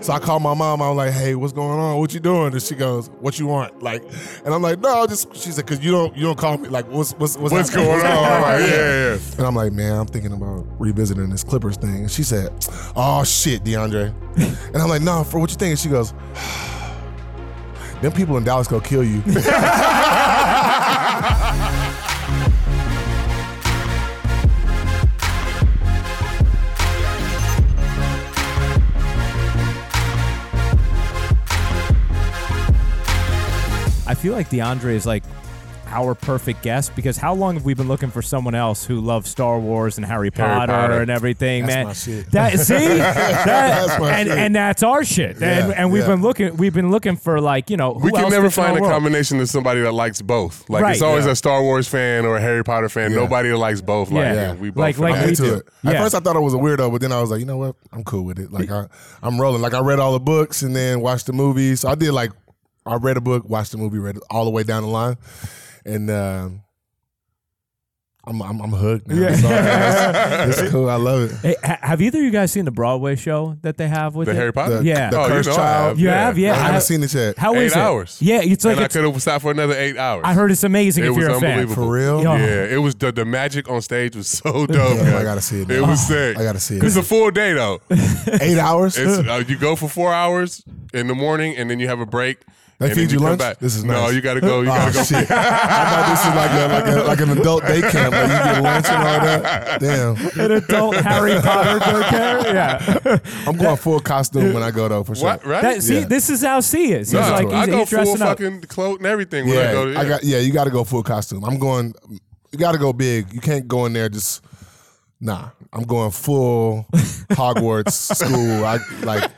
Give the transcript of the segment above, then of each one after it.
So I called my mom. I was like, "Hey, what's going on? What you doing?" And she goes, "What you want?" Like, and I'm like, "No, just." She said, "Cause you don't you don't call me. Like, what's what's what's, What's going on? Like, yeah, yeah. And I'm like, "Man, I'm thinking about revisiting this Clippers thing." And she said, "Oh shit, DeAndre." and I'm like, "No, for what you think?" And she goes. Them people in Dallas gonna kill you. feel like DeAndre is like our perfect guest because how long have we been looking for someone else who loves Star Wars and Harry Potter, Potter. and everything, That's man? my shit. That see, that, That's my and shit. and that's our shit. and Yeah, and we've yeah. been looking, we've been looking for like you know who We can else never fits in our find a world? combination of somebody that likes both. Like Right. it's always Yeah. a Star Wars fan or a Harry Potter fan. Yeah. Nobody that likes both. Like Yeah. yeah, we both. Like- like we into do. it. At first, I thought I was a weirdo, but then I was like, you know what? I'm cool with it. Like I, I'm rolling. Like I read all the books and then watched the movies. So I did like, I read a book, watched the movie, read it all the way down the line, and um, I'm, I'm I'm hooked. Now. Yeah. So, it's, it's cool. I love it. Hey, ha- have either of you guys seen the Broadway show that they have with The it? Harry Potter. The- Yeah. the Oh, you Cursed know Child. have. You have, yeah. I haven't have- seen it yet. How Eight is it? hours. Yeah, it's like and I could have stopped for another eight hours. I heard it's amazing it if was you're a fan. unbelievable. For real? Yeah. Yeah, it was the the magic on stage was so dope. Damn, man. I gotta see it It now. was sick. I gotta see it. It's a full day though. Eight hours. It's uh, you go for four hours in the morning, and then you have a break. They and feed then you lunch? Back. This is no. nice. You gotta go. You Oh gotta go. shit! I thought this is like a, like a, like an adult day camp. Like you get lunch and all that. Damn, An adult Harry Potter daycare. Yeah. I'm going full costume when I go though for sure. What? Right? That, see, Yeah. this is how C is. He's No, like I he's, go he's full dressing up. fucking cloak and everything when Yeah, I go. To, I got. Yeah, you got to go full costume. I'm going. You got to go big. You can't go in there just. Nah, I'm going full Hogwarts school. I like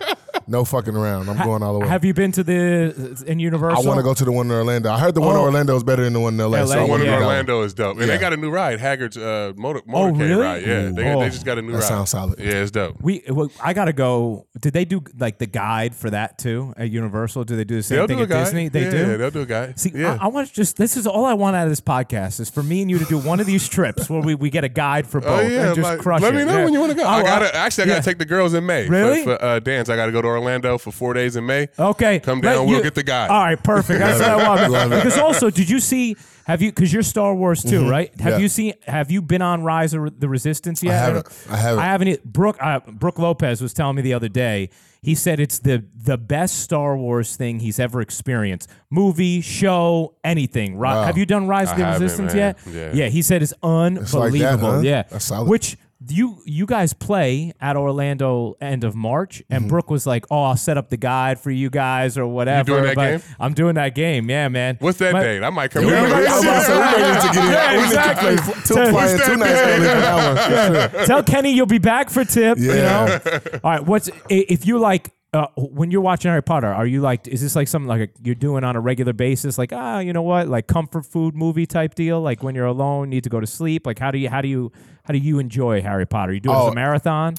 no fucking around. I'm going all the way. Have you been to the in Universal? I want to go to the one in Orlando. I heard the one in Oh. Orlando is better than the one in LA. LA, so I The one want in to yeah. go. Orlando is dope, and Yeah. they got a new ride, Hagrid's uh, motor Oh, motorcade really? ride. Yeah, they, Ooh. they just got a new That ride. sounds solid. Yeah, it's dope. We, well, I gotta go. Did they do like the guide for that too at Universal? Do they do the same They'll thing do a at guy. Disney? They yeah, do. They'll do a guy. See, yeah. I, I want to just. This is all I want out of this podcast is for me and you to do one of these trips where we, we get a guide for both Oh yeah, and just like, crush let it. me know Yeah. when you want to go. Oh, I gotta actually I gotta yeah. take the girls in May. for- Really? For, uh, dance. I gotta go to Orlando for four days in May. Okay, Come Let down, we'll get the guide. All right, perfect. That's what I want. Love it. Because also, did you see? Have you? Because you're Star Wars too, right? Have Mm-hmm. Yeah. you seen? Have you been on Rise of the Resistance yet? haven't. I haven't. I haven't. e- Brook uh, Brook Lopez was telling me the other day. He said it's the the best Star Wars thing he's ever experienced. Movie, show, anything. Ri- Wow. Have you done Rise of the Resistance man. yet? Yeah. yeah. He said it's unbelievable. like that, huh? Yeah. That's solid. Which you you guys play at Orlando end of March, and Mm-hmm. Brook was like, "Oh, I'll set up the guide for you guys or whatever." doing that but game? I'm doing that game. Yeah, man. What's that My- date? I might come We down. may- I was about to we may need to get in. Yeah, we need to exactly. play two, Tell- fly in What's two nights early for that one. Tell Kenny you'll be back for tip. You Yeah. know. All right. What's if you like? Uh, when you're watching Harry Potter, are you like? Is this like something like you're doing on a regular basis? Like, ah, you know what? Like comfort food movie type deal. Like when you're alone, need to go to sleep. Like how do you how do you how do you enjoy Harry Potter? You do it as Oh. a marathon?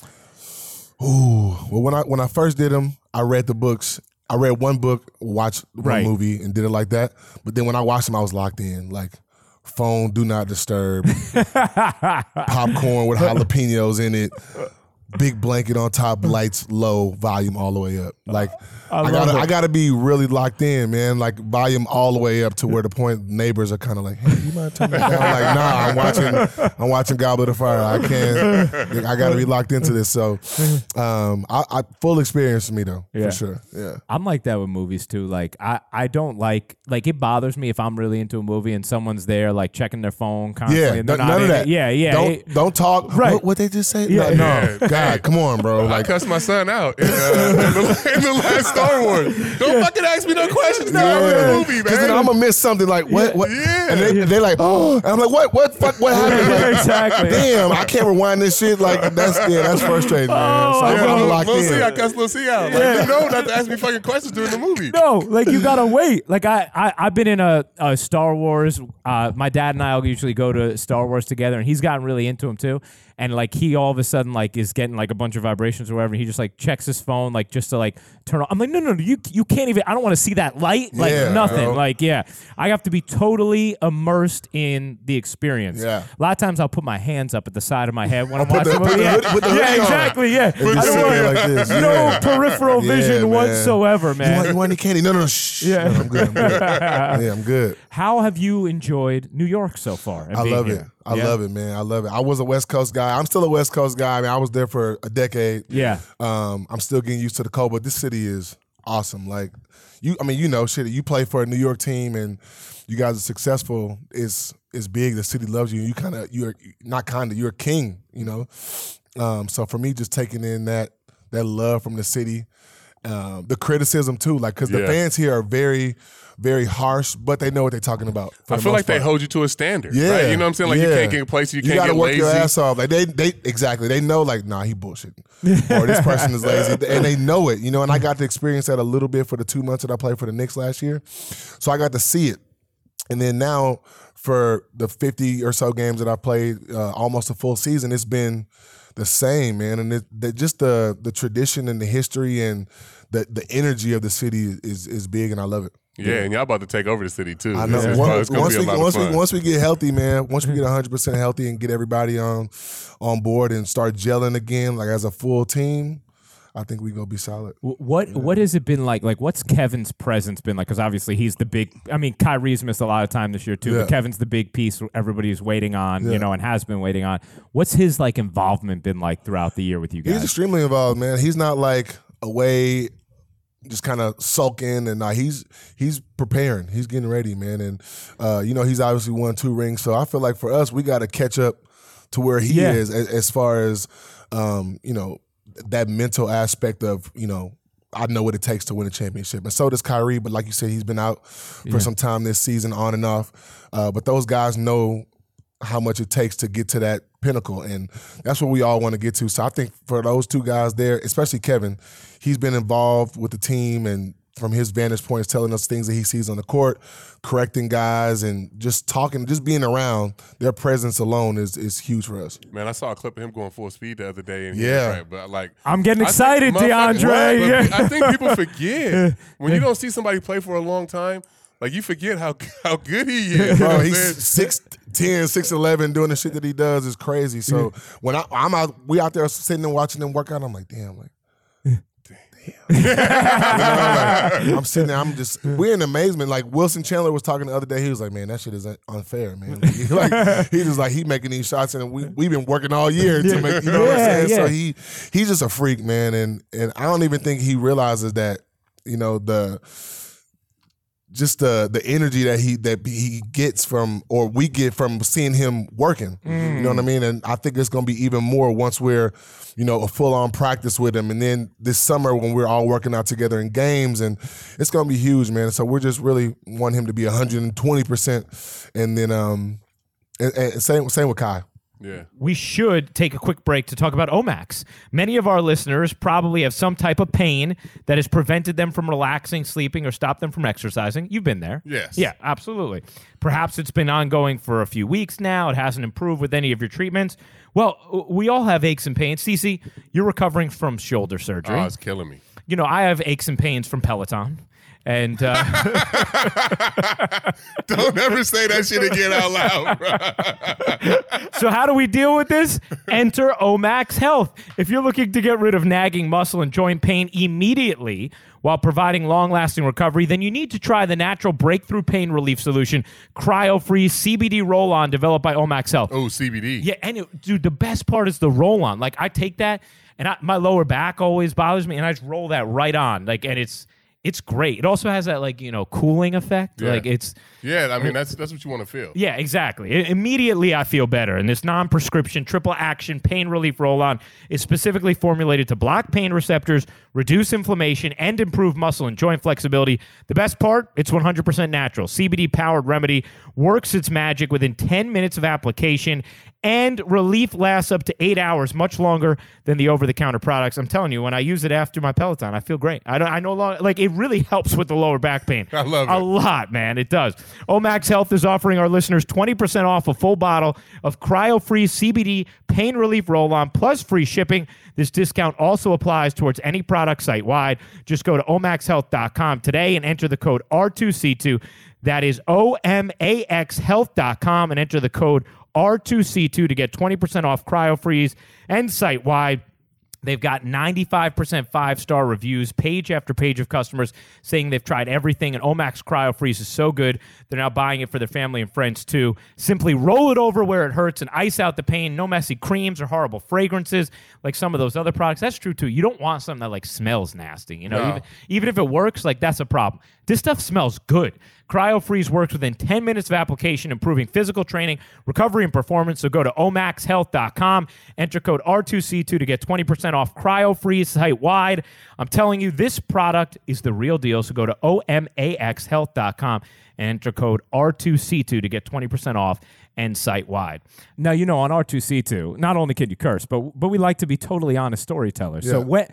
Ooh, well, when I when I first did them, I read the books. I read one book, watched one Right. movie, and did it like that. But then when I watched them, I was locked in. Like phone, do not disturb, popcorn with jalapenos in it, big blanket on top, lights low, volume all the way up. Like I, love gotta, it. I gotta be really locked in, man. Like volume all the way up to where the point neighbors are kind of like, "Hey, you mind turning that down?" Like, nah, I'm watching, I'm watching Goblet of Fire. I can't. I gotta be locked into this. So, um, I, I full experience for me though, Yeah. for sure. Yeah. I'm like that with movies too. Like I, I don't like like it bothers me if I'm really into a movie and someone's there like checking their phone constantly. Yeah, and they're none not of that. it. Yeah, yeah. Don't it- don't talk. Right. What, what they just say? Yeah. No, no. God, come on, bro. I Like, cussed my son out in, uh, in, the, in the last Star Wars. Don't fucking ask me no questions. No, I'm in the movie, Because then. I'm gonna miss something. Like what? What? Yeah. And they, they're like, oh. And I'm like, what? What? Fuck? What happened? Like, Exactly. Damn, I can't rewind this shit. Like that's yeah, that's frustrating, man. So Oh, I'm, yeah, I'm Lil- locked Lil C, I in. cussed Lil C out. Like, you know not to ask me fucking questions during the movie. No, like you gotta wait. Like I, I I've been in a, a Star Wars. Uh, my dad and I will usually go to Star Wars together, and he's gotten really into them too. And like he all of a sudden like is getting like a bunch of vibrations or whatever. He just like checks his phone like just to like turn on. I'm like, no, no, no, you you can't even. I don't want to see that light. Like Yeah, nothing. bro. Like yeah, I have to be totally immersed in the experience. Yeah. A lot of times I'll put my hands up at the side of my head when I'm watching the- a movie. the Yeah, hood- put the yeah exactly. Yeah. I don't want- like no peripheral vision man. whatsoever, You man. want, you want any candy? No, no, no. Shh. Yeah. No, I'm good. I'm good. yeah, I'm good. How have you enjoyed New York so far? I love it. I Yeah? love it, man. I love it. I was a West Coast guy. I'm still a West Coast guy. I mean, I was there for a decade. Yeah. Um, I'm still getting used to the cold, but this city is awesome. Like you, I mean, you know, shit. You play for a New York team and you guys are successful. It's it's big. The city loves you. You kind of you're not kind of you're a king. You know. Um, so for me, just taking in that that love from the city, um, the criticism too, like because the Yeah. fans here are very, very harsh, but they know what they're talking about. I feel like they hold you to a standard. Yeah, right? You know what I'm saying? Like you can't get places, you, You can't get work lazy. your ass off. Like they, they exactly. They know, like, nah, he bullshitting, or this person is lazy, and they know it. You know, and I got to experience that a little bit for the two months that I played for the Knicks last year, so I got to see it. And then now, for the fifty or so games that I played, uh, almost a full season, it's been the same, man. And it, the, just the the tradition and the history and the the energy of the city is is big, and I love it. Yeah, and y'all about to take over the city too. I know. It's, it's, Once, it's once we once we once we get healthy, man. Once we get hundred percent healthy and get everybody on on board and start gelling again, like as a full team, I think we gonna be solid. Wh- What what has it been like? Like, what's Kevin's presence been like? Because obviously he's the big. I mean, Kyrie's missed a lot of time this year too. Yeah. But Kevin's the big piece everybody's waiting on, Yeah. you know, and has been waiting on. What's his like involvement been like throughout the year with you guys? He's extremely involved, man. He's not like away, just kind of sulking, and nah, he's he's preparing. He's getting ready, man. And uh, you know, he's obviously won two rings, so I feel like for us, we got to catch up to where he Yeah. is as, as far as um, you know that mental aspect of you know. I know what it takes to win a championship, and so does Kyrie. But like you said, he's been out for some time this season, on and off. Uh, but those guys know how much it takes to get to that pinnacle. And that's what we all want to get to. So I think for those two guys there, especially Kevin, he's been involved with the team and from his vantage point, is telling us things that he sees on the court, correcting guys, and just talking, just being around. Their presence alone is is huge for us. Man, I saw a clip of him going full speed the other day. And he Yeah. was right, but like I'm getting I think excited, DeAndre. Right, Yeah. I think people forget when you don't see somebody play for a long time. Like you forget how how good he is. You know Bro, what I'm he's saying? 6'10", 6'11", doing the shit that he does is crazy. So when I, I'm out, we out there sitting and watching them work out, I'm like, damn, like, damn. You know, like, I'm sitting there, I'm just, we're in amazement. Like Wilson Chandler was talking the other day, he was like, man, that shit is unfair, man. like he just like he making these shots, and we we've been working all year to make, you know what I'm Yeah, saying? So he he's just a freak, man, and and I don't even think he realizes that, you know, the just the the energy that he that he gets from or we get from seeing him working. You know what I mean? And I think it's gonna be even more once we're, you know, a full on practice with him. And then this summer when we're all working out together in games and it's gonna be huge, man. So we're just really want him to be 120 percent and then um and, and same same with Kai. Yeah. we should take a quick break to talk about Omax. Many of our listeners probably have some type of pain that has prevented them from relaxing, sleeping, or stopped them from exercising. You've been there. Yes. Yeah, absolutely. Perhaps it's been ongoing for a few weeks now. It hasn't improved with any of your treatments. Well, we all have aches and pains. Cece, you're recovering from shoulder surgery. Oh, it's killing me. you know, I have aches and pains from Peloton. And uh, Don't ever say that shit again out loud. So how do we deal with this? Enter Omax Health. If you're looking to get rid of nagging muscle and joint pain immediately while providing long-lasting recovery, then you need to try the natural breakthrough pain relief solution, Cryo Freeze CBD Roll-On developed by Omax Health. Oh, CBD. Yeah, and it, dude, the best part is the roll-on. Like I take that and I, my lower back always bothers me and I just roll that right on. Like and it's it's great. It also has that like, you know, cooling effect. Yeah. Like it's Yeah, I mean that's that's what you want to feel. yeah, exactly. I- immediately, I feel better. And this non prescription triple action pain relief roll on is specifically formulated to block pain receptors, reduce inflammation, and improve muscle and joint flexibility. The best part, it's 100% natural. CBD powered remedy works its magic within 10 minutes of application and relief lasts up to eight hours, much longer than the over-the-counter products. I'm telling you, when I use it after my Peloton, I feel great. I don't, I no longer like it. Really helps with the lower back pain. I love it a lot, man. It does. Omax Health is offering our listeners 20% off a full bottle of cryo-free CBD pain relief roll-on plus free shipping. This discount also applies towards any product site wide. Just go to omaxhealth.com today and enter the code R2C2. That is omaxhealth.com and enter the code R2C2 to get 20% off CryoFreeze and site wide. They've got 95% five star reviews, page after page of customers saying they've tried everything, and Omax Cryo Freeze is so good, they're now buying it for their family and friends too. Simply roll it over where it hurts and ice out the pain. No messy creams or horrible fragrances like some of those other products. That's true too. You don't want something that like smells nasty. You know, No. even, even if it works, like that's a problem. This stuff smells good. CryoFreeze works within 10 minutes of application, improving physical training, recovery, and performance. So go to omaxhealth.com, enter code R2C2 to get 20% off CryoFreeze site wide. I'm telling you, this product is the real deal. So go to omaxhealth.com and enter code R2C2 to get 20% off and site wide. Now you know on R2C2, not only can you curse, but but we like to be totally honest storytellers. So Yeah. when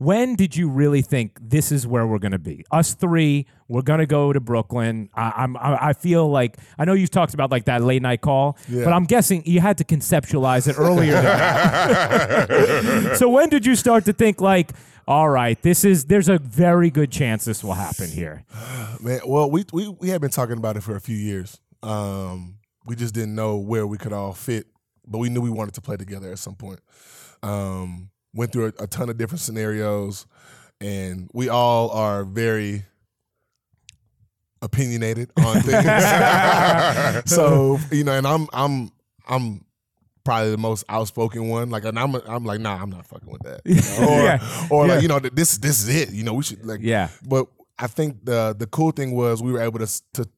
when did you really think this is where we're going to be? Us three, we're going to go to Brooklyn. I, I'm I, I feel like I know you've talked about like that late night call, Yeah. but I'm guessing you had to conceptualize it earlier. than that. so when did you start to think like, all right, this is there's a very good chance this will happen here? Man, well, we we we had been talking about it for a few years. Um, we just didn't know where we could all fit, but we knew we wanted to play together at some point. Um, went through a, a ton of different scenarios, and we all are very opinionated on things. so you know, and I'm I'm I'm probably the most outspoken one. Like, and I'm I'm like, nah, I'm not fucking with that. You know? Or Yeah. or Yeah. like, you know, this this is it. You know, we should like Yeah. but I think the the cool thing was we were able to to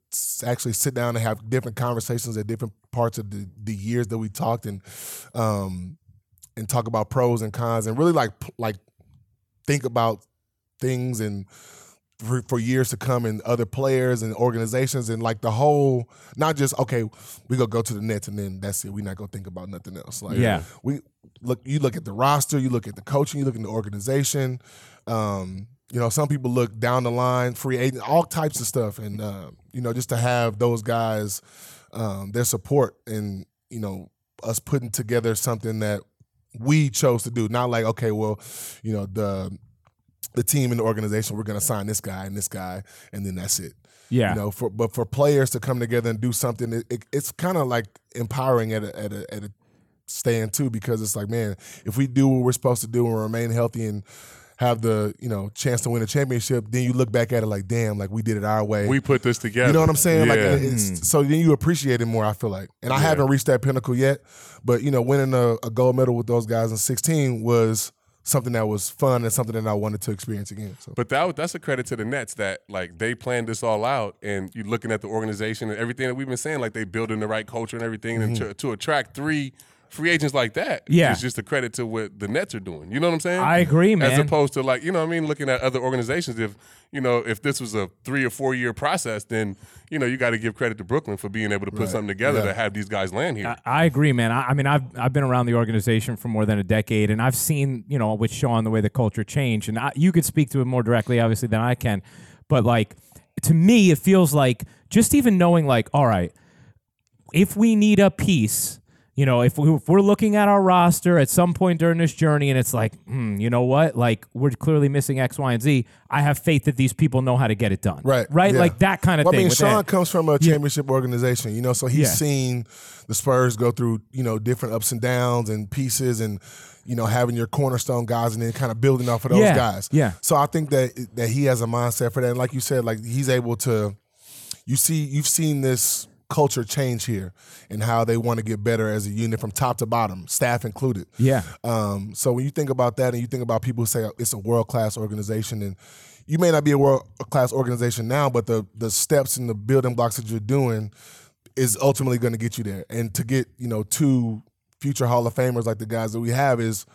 actually sit down and have different conversations at different parts of the, the years that we talked and um and talk about pros and cons and really like like think about things and for, for years to come and other players and organizations and like the whole not just okay we gonna go to the Nets and then that's it. We not gonna think about nothing else. Like Yeah. we look you look at the roster you look at the coaching you look at the organization. Um you know some people look down the line free agent all types of stuff. And uh, you know just to have those guys um their support and you know us putting together something that we chose to do not like okay well you know the the team and the organization we're going to sign this guy and this guy and then that's it Yeah. you know for but for players to come together and do something it, it, it's kind of like empowering at a, at a at a stand too because it's like man if we do what we're supposed to do and remain healthy and have the you know chance to win a championship then you look back at it like damn like we did it our way We put this together. you know what I'm saying? Like, Yeah. it's, hmm. so then you appreciate it more. I feel like, and I haven't reached that pinnacle yet, but you know, winning a, a gold medal with those guys in 16 was something that was fun and something that I wanted to experience again. So But that that's a credit to the Nets that like they planned this all out, and you're looking at the organization and everything that we've been saying, like they building the right culture and everything, and mm-hmm. to, to attract three free agents like that, Yeah. is just a credit to what the Nets are doing. You know what I'm saying? I agree, man. As opposed to like you know what I mean, looking at other organizations. If you know if this was a three or four year process, then you know you got to give credit to Brooklyn for being able to put something together Yeah. to have these guys land here. I- I agree, man. I, I mean, I've I've been around the organization for more than a decade, and I've seen, you know, with Sean the way the culture changed, and I, you could speak to it more directly, obviously, than I can. But like, to me, it feels like just even knowing, like, all right, if we need a piece, you know, if, we, if we're looking at our roster at some point during this journey and it's like, hmm, you know what? Like, we're clearly missing X, Y, and Z. I have faith that these people know how to get it done. Right. Right. yeah. Like that kind of Well, thing. I mean, Sean that. comes from a championship organization, you know, so he's Yeah. seen the Spurs go through, you know, different ups and downs and pieces and, you know, having your cornerstone guys and then kind of building off of those Yeah. guys. Yeah. So I think that that he has a mindset for that. And like you said, like he's able to you see you've seen this culture change here and how they want to get better as a unit from top to bottom, staff included. Yeah. Um, so when you think about that and you think about people who say it's a world class organization and you may not be a world class organization now, but the the steps and the building blocks that you're doing is ultimately going to get you there. And to get you know two future Hall of Famers like the guys that we have is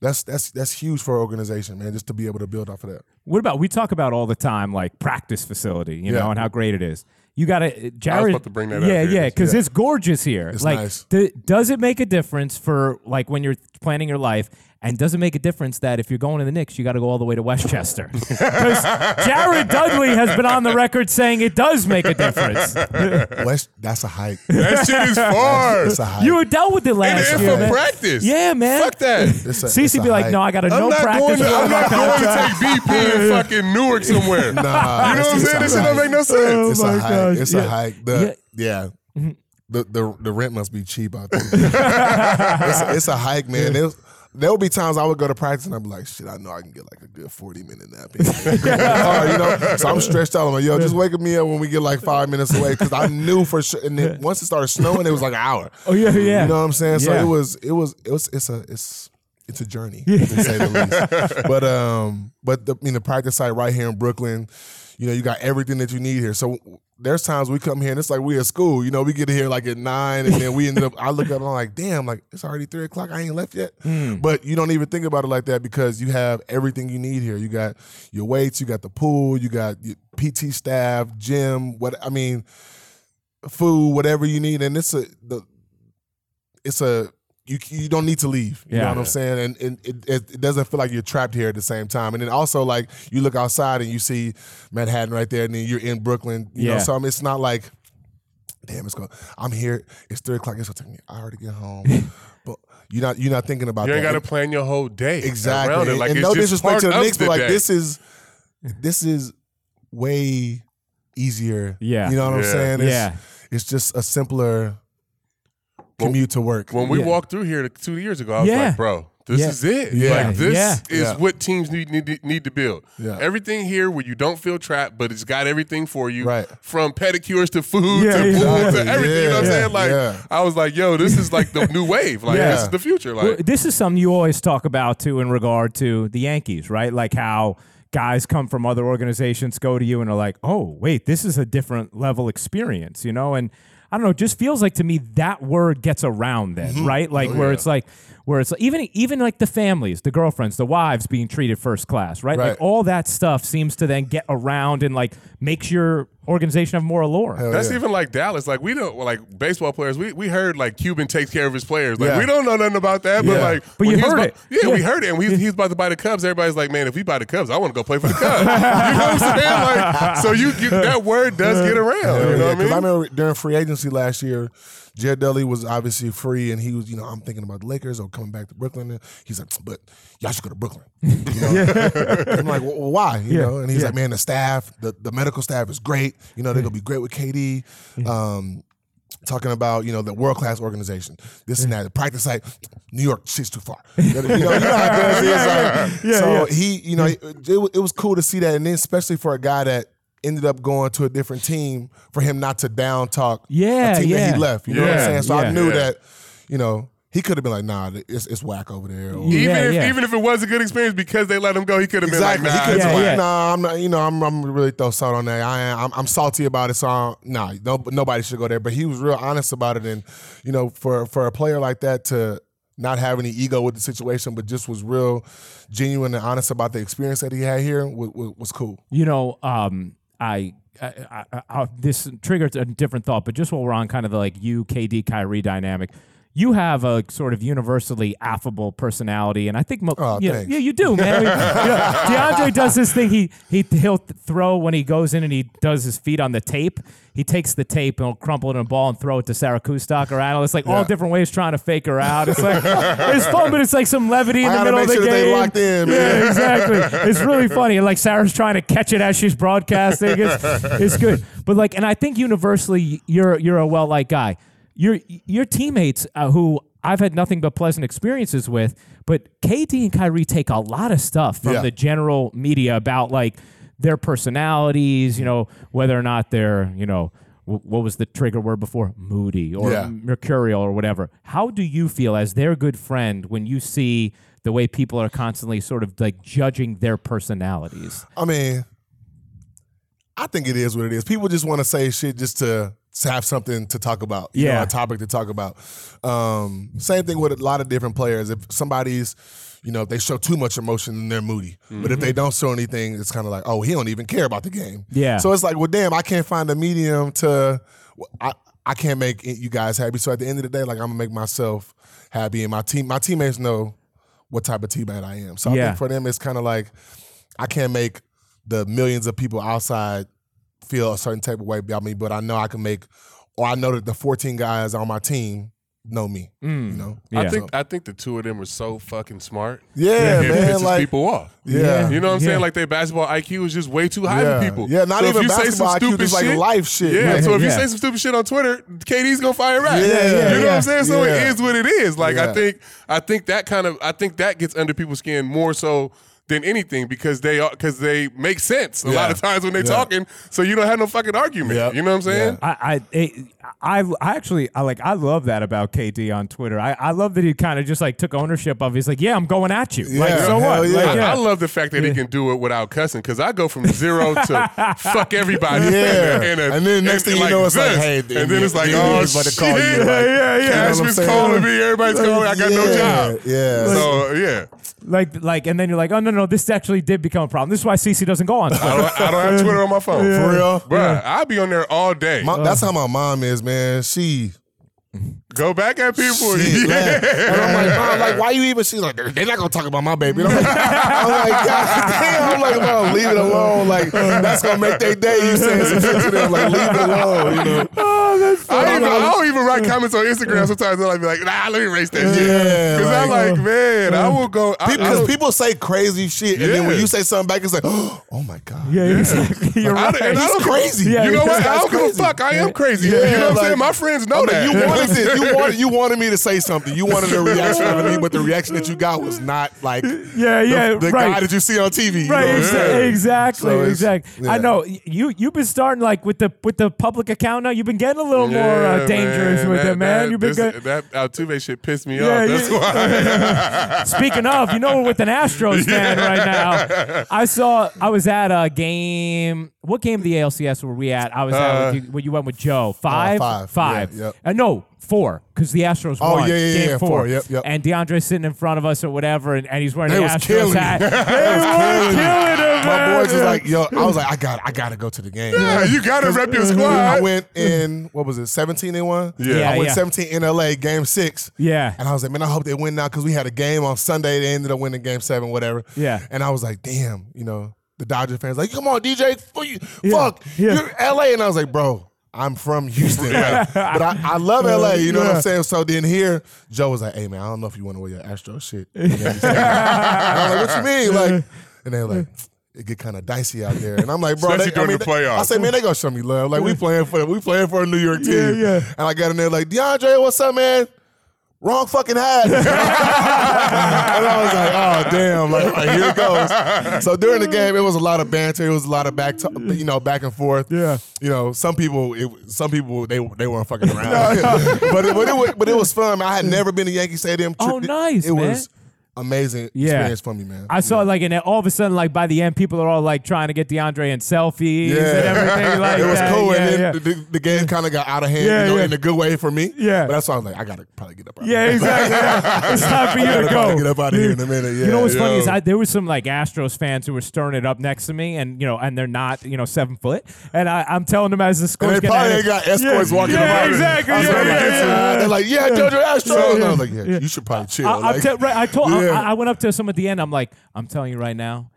that's that's that's huge for our organization, man. Just to be able to build off of that. What about we talk about all the time like practice facility, you Yeah. know, and how great it is. You got to uh, Jared. about to bring that up yeah, here. yeah, because it's gorgeous here. It's like, nice. d- does it make a difference for like when you're planning your life? And does it make a difference that if you're going to the Knicks, you got to go all the way to Westchester? Because Jared Dudley has been on the record saying it does make a difference. West, that's a hike. that shit is far. It's a hike. You were dealt with it and last it's year, for man. practice. Yeah, man. Fuck that. It's a- Cece be like, hike. no, I got to I'm no not practice. going. To, I'm not going to take BP in fucking Newark somewhere. Nah, you know what I'm saying? This shit don't make no sense. Oh it's Oh a my hike. gosh. It's Yeah. a hike. The, yeah. Mm-hmm. The, the the rent must be cheap out there. it's, a, it's a hike, man. There's, there will be times I would go to practice and I'd be like, shit, I know I can get like a good 40 minute nap in. Or, you know? So I'm stretched out. I'm like, yo, just wake me up when we get like five minutes away. Cause I knew for sure. And then once it started snowing, it was like an hour. Oh yeah, yeah. You know what I'm saying? So Yeah. it was, it was, it was, it's a, it's, it's a journey to say the least. But um, but the, I mean, the practice site right here in Brooklyn, you know, you got everything that you need here. So there's times we come here and it's like we at school. You know, we get here like at nine, and then we ended up. I look up and I'm like, damn, like it's already three o'clock. I ain't left yet. Hmm. But you don't even think about it like that because you have everything you need here. You got your weights, you got the pool, you got your PT staff, gym. What I mean, food, whatever you need, and it's a the it's a you you don't need to leave. You know Yeah. what I'm saying? And, and it, it, it doesn't feel like you're trapped here at the same time. And then also like you look outside and you see Manhattan right there, and then you're in Brooklyn. You Yeah. know, so I mean, it's not like damn, it's going. I'm here. It's three o'clock. It's gonna take me an hour to get home. but you're not you're not thinking about it. You ain't got to plan your whole day exactly. around it. And- Like and it's no just disrespect to the of Knicks, but like day. this is this is way easier. Yeah. you know what I'm saying? It's, Yeah. it's just a simpler commute to work. When we Yeah. walked through here two years ago, I was Yeah. like, bro, this Yeah. is it. Yeah. Like this Yeah. is Yeah. what teams need, need need to build. Yeah. Everything here where you don't feel trapped, but it's got everything for you. Right. From pedicures to food Yeah, to pool exactly. to everything. you know what I'm Yeah. saying? Like Yeah. I was like, yo, this is like the new wave. Like Yeah. this is the future. Like Well, this is something you always talk about too in regard to the Yankees, right? Like how guys come from other organizations, go to you, and are like, "Oh, wait, this is a different level experience," you know? And I don't know, it just feels like to me that word gets around then, Mm-hmm. right? Like Oh, where it's like, where it's even even like the families, the girlfriends, the wives being treated first class, right? Right. Like all that stuff seems to then get around and like makes your organization have more allure. Hell That's yeah. even like Dallas. Like we don't like baseball players. We we heard like Cuban takes care of his players. Like Yeah. we don't know nothing about that. But Yeah. like, But you he heard about- it. Yeah, we heard it. And we, he was about to buy the Cubs. Everybody's like, man, if we buy the Cubs, I want to go play for the Cubs. you know what I'm saying? Like, so you, you that word does get around. Hell you know yeah, what I 'cause mean? I remember during free agency last year, Jared Dudley was obviously free, and he was, you know, I'm thinking about the Lakers or coming back to Brooklyn. He's like, but y'all should go to Brooklyn. You know? I'm like, well, why? You Yeah, know, and he's yeah. like, man, the staff, the, the medical staff is great. You know, they're gonna be great with KD. Um, talking about you know the world class organization, this and that. The practice site, New York, shit's too far. You know, you know how it is. It's like- so he, you know, it, it was cool to see that, and then especially for a guy that ended up going to a different team, for him not to down talk Yeah, a team that yeah. he left. You know what I'm saying? So yeah. I knew Yeah. that, you know, he could have been like, nah, it's, it's whack over there. Or, Yeah, even if yeah. even if it was a good experience because they let him go, he could have Exactly. been like, he nah, could have Yeah, yeah. like, nah, I'm not, you know, I'm, I'm really throw salt on that. I am, I'm, I'm salty about it, so I, nah, no, nobody should go there. But he was real honest about it, and you know, for for a player like that to not have any ego with the situation, but just was real genuine and honest about the experience that he had here was, was, was cool. You know, um, I, I, I, I this triggered a different thought, but just while we're on kind of the like you, KD, Kyrie dynamic, you have a sort of universally affable personality, and I think mo- Oh, you know- yeah, you do, man. I mean, you know, DeAndre does this thing. He he he'll throw when he goes in and he does his feet on the tape. He takes the tape and he'll crumple it in a ball and throw it to Sarah Kustok or analysts, like all different ways trying to fake her out. It's like it's fun, but it's like some levity in I the middle of the sure game. they locked in, Yeah, exactly. It's really funny. And like Sarah's trying to catch it as she's broadcasting. It's, it's good. But like, and I think universally, you're you're a well liked guy. Your your teammates uh, who I've had nothing but pleasant experiences with, but KD and Kyrie take a lot of stuff from Yeah. the general media about like their personalities. You know, whether or not they're you know. wh- What was the trigger word before? Moody or Yeah. mercurial or whatever. How do you feel as their good friend when you see the way people are constantly sort of like judging their personalities? I mean, I think it is what it is. People just want to say shit just to have something to talk about. You know, Yeah. a topic to talk about. Um, same thing with a lot of different players. If somebody's, you know, if they show too much emotion, then they're moody. But if they don't show anything, it's kind of like, oh, he don't even care about the game. Yeah. So it's like, well, damn, I can't find a medium to. I I can't make you guys happy. So at the end of the day, like I'm gonna make myself happy, and my team, my teammates know what type of teammate I am. So I Yeah. think for them, it's kind of like I can't make the millions of people outside feel a certain type of way about me, but I know I can make, or I know that the 14 guys on my team know me. You mm. know, Yeah. I think I think the two of them are so fucking smart. yeah, it man, pisses like people off. yeah. You know what I'm Yeah. saying? Like their basketball IQ is just way too high Yeah. for people. Yeah, not so even if you say some basketball IQ, stupid just like life shit. Yeah. Yeah. So if you Yeah. say some stupid shit on Twitter, KD's gonna fire back. Yeah. You know what I'm saying? So Yeah. it is what it is. Like Yeah. I think I think that kind of I think that gets under people's skin more so than anything because they are because they make sense a lot of times when they're Yeah. talking. So you don't have no fucking argument. Yep. You know what I'm saying? I, I, it, I, I actually, I like, I love that about KD on Twitter. I, I love that he kind of just like took ownership of. It. He's like, yeah, I'm going at you. like, Yeah, so hell what? yeah. Like, I, yeah. I love the fact that he can do it without cussing because I go from zero to fuck everybody. Yeah. in a- And then next thing you know, it's like, hey, and then it's like, oh he's about to shit, call you, like, yeah, you yeah, know what I'm Ashman's calling me, everybody's calling me. I got no job. Yeah. So yeah, like, like, and then you're like, oh no, no, this actually did become a problem. This is why CC doesn't go on I don't, I don't have Twitter on my phone For real? Bruh, I'll be on there all day. My- that's how my mom is, man. She, Go back at people. she yeah. yeah. And I'm like, mom, like, why you even? She's like, they're not gonna talk about my baby. And I'm like, I'm like, God damn. I'm like, mom, leave it alone. Like, that's gonna make their day. You saying some shit to them, like, leave it alone. You know? Oh, I, even, I don't even write comments on Instagram. Sometimes I'll be like, nah, let me erase that shit. Yeah, Because I'm like- like, uh, man, I uh, will go. I, I Because people say crazy shit, and then when you say something back, it's like, oh my god. yeah, exactly. You're I, right. and I don't, crazy. Yeah, you know what? I don't give a fuck. I am crazy. Yeah, you know what I'm like- saying? My friends know I'm that. you wanted it. You wanted you wanted me to say something. You wanted a reaction out of me, but the reaction that you got was not like Yeah, yeah, the, the right. guy that you see on TV. you know what I'm exa- saying? exactly, So exactly. I know you. You've been starting like with the with the public account now. You've been getting a little more uh, Yeah, dangerous with that, it, man. That, You've been this, good. that Altuve shit pissed me Yeah, off. That's why. Speaking of, you know, we're with an Astros fan right now. I saw. I was at a game. What game of the ALCS were we at? I was at. Uh, With you, when you went with Joe. Five. five. Five. Yeah, yep. Uh, no, four. Because the Astros Oh, won. yeah, yeah, game yeah, four. four. Yep, yep. And DeAndre's sitting in front of us or whatever, and, and he's wearing They the Astros killing hat. They They was were killing him, My boys was like, yo, I was like, I got, I got to go to the game. Yeah, you gotta rep your squad. I went in what was it, seventeen and one? Yeah. I went Yeah. seventeen in LA, game six. Yeah. And I was like, man, I hope they win now because we had a game on Sunday. They ended up winning game seven, whatever. Yeah. And I was like, damn, you know, the Dodger fans like, come on, DJ, fuck, you, Yeah. fuck Yeah. you're LA. And I was like, bro, I'm from Houston. Like, but I, I love LA, you know what I'm saying? So then here, Joe was like, hey man, I don't know if you want to wear your Astro shit. And then he I was like, what you mean? Like, and they're like, it get kind of dicey out there. And I'm like, bro, Especially they, I during mean, the playoffs. I say, man, they gonna show me love. Like we playing for we playing for a New York team. Yeah, yeah. And I got in there like, DeAndre, what's up, man? Wrong fucking hat. and I was like, oh damn, like right, here it goes. So during the game, it was a lot of banter. It was a lot of back, to, you know, back and forth. Yeah. You know, some people, it, some people they they weren't fucking around. but it, but it was but it was fun. I had never been to Yankee Stadium. Oh, nice, It man. was amazing Yeah. experience for me, man. I saw like, and all of a sudden, like by the end, people are all like trying to get DeAndre in selfies and everything like it was that. cool, Yeah, and then yeah. the, the, the game kind of got out of hand, Yeah, you know, yeah. in a good way for me. Yeah. but that's why I was like, I gotta probably get up. Out Yeah, of here. exactly. it's time for you to go. get up out of here in a minute. Yeah, You know what's funny is I, there was some like Astros fans who were stirring it up next to me, and you know, and they're not, you know, seven foot, and I, I'm telling them as the And score's they probably ain't got escorts Yeah, walking yeah, around. exactly. Yeah, yeah, yeah. They're like, yeah, Jojo Astro. Yeah, And I was like, yeah, you should probably chill. I, I'm like, te- right, I told. Yeah. I, I went up to someone at the end. I'm like, I'm telling you right now,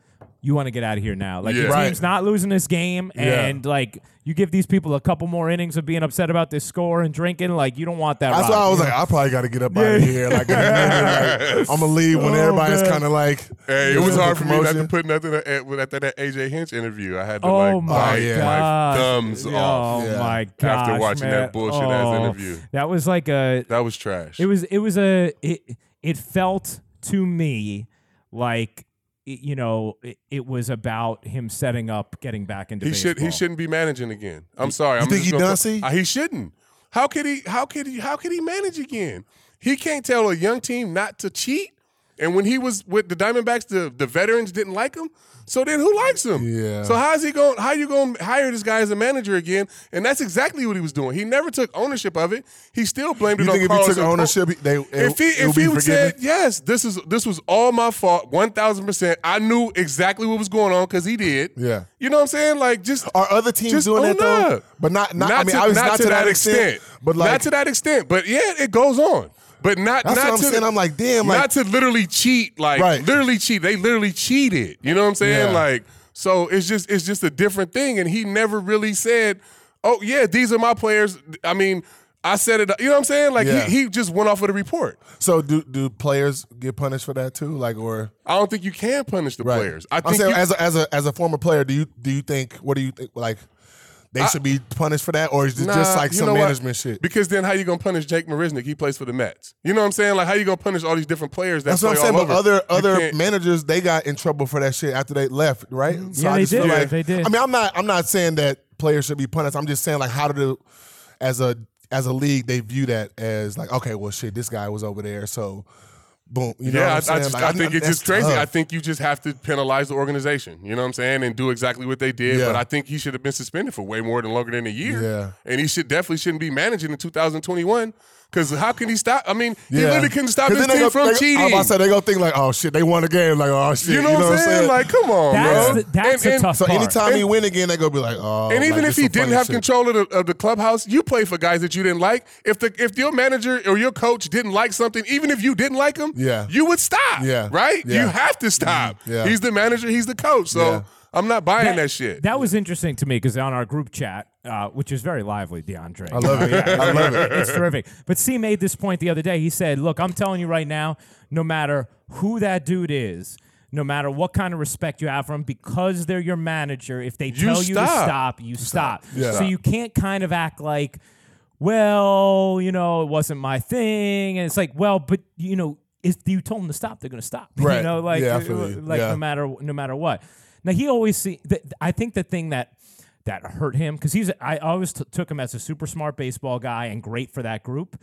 you want to get out of here now. Like Yeah. your Right. team's not losing this game, Yeah. and like you give these people a couple more innings of being upset about this score and drinking. Like you don't want that. that's rock, why I was like, know? I probably got to get up out of here. Like, in a minute, like I'm gonna leave when Oh, everybody's kind of like. Hey, it was doing the hard for me not to put nothing at, at, after that AJ Hinch interview. I had to Oh like my bite oh, yeah. my thumbs oh off Yeah. my god! after watching that bullshit ass oh, interview. That was like a. That was trash. It was. It was a. It. It felt to me like. You know, it, it was about him setting up, getting back into he should he shouldn't be managing again. I'm sorry. I'm think just he gonna- done, see? Uh, he shouldn't. How could he? How could he? How could he manage again? He can't tell a young team not to cheat And when he was with the Diamondbacks, the, the veterans didn't like him. So then who likes him? Yeah. So how's he going? How you going to hire this guy as a manager again? And that's exactly what he was doing. He never took ownership of it. He still blamed You it think on if he Carlos took and Cole. ownership, he- they if he if he would said yes, this is this was all my fault, one thousand percent. I knew exactly what was going on because he did. Yeah. you know what I'm saying? Like just Are other teams doing that though? up. But not, not, I mean, to, obviously not, to, that extent. But like, not to that extent. But yeah, it goes on. But not That's not what I'm to saying. I'm like, damn, not like- to literally cheat. Like Right. literally cheat. They literally cheated. You know what I'm saying? Yeah. Like so, it's just it's just a different thing. And he never really said, "Oh yeah, these are my players." I mean. I said it, you know what I'm saying? Like Yeah. he, he just went off with a report. so do do players get punished for that too? Like, or I don't think you can punish the players. I I'm think saying you- as a, as a as a former player, do you do you think what do you think like they should be punished for that, or is it just like some know what? management shit? Because then how you gonna punish Jake Marisnick? He plays for the Mets. You know what I'm saying? Like how you gonna punish all these different players that That's what I'm saying. all But over? other other managers they got in trouble for that shit after they left, right? So Yeah, I they just feel did. Like, They did. I mean, I'm not I'm not saying that players should be punished. I'm just saying like how do the, as a as a league they view that as like okay, well shit, this guy was over there, so boom. You know yeah, I, I just Like, I think it's just crazy. tough. I think you just have to penalize the organization. You know what I'm saying, and do exactly what they did. Yeah. But I think he should have been suspended for way more than longer than a year. Yeah. and he should definitely shouldn't be managing in 2021. Because how can he stop? I mean, he literally couldn't stop his then they team from they, cheating. I'm about to say they gonna think like, oh shit, they won the game. Like, oh shit, you know, what I'm saying? Like, come on, That's bro. the- that's And- a tough so part. anytime he win again, they gonna be like, oh. And even like, if he didn't have shit. control of the, of the clubhouse, you play for guys that you didn't like. If the if your manager or your coach didn't like something, even if you didn't like him, Yeah. you would stop. Yeah. right. Yeah. You have to stop. Mm-hmm. Yeah. He's the manager. He's the coach. So Yeah. I'm not buying that, shit. That was interesting to me because on our group chat, uh, which is very lively, DeAndre. I love it. I love it. it's terrific. But C made this point the other day. He said, "Look, I'm telling you right now, no matter who that dude is." No matter what kind of respect you have for him, because they're your manager, if they tell you to stop. stop, you stop. Yeah. So you can't kind of act like, well, you know, it wasn't my thing. And it's like, well, but you know, if you told them to stop, they're going to stop. Right. You know, like, Yeah, I feel you. like Yeah. no matter no matter what. Now he always see. Th- I think the thing that that hurt him because he's. I always t- took him as a super smart baseball guy and great for that group.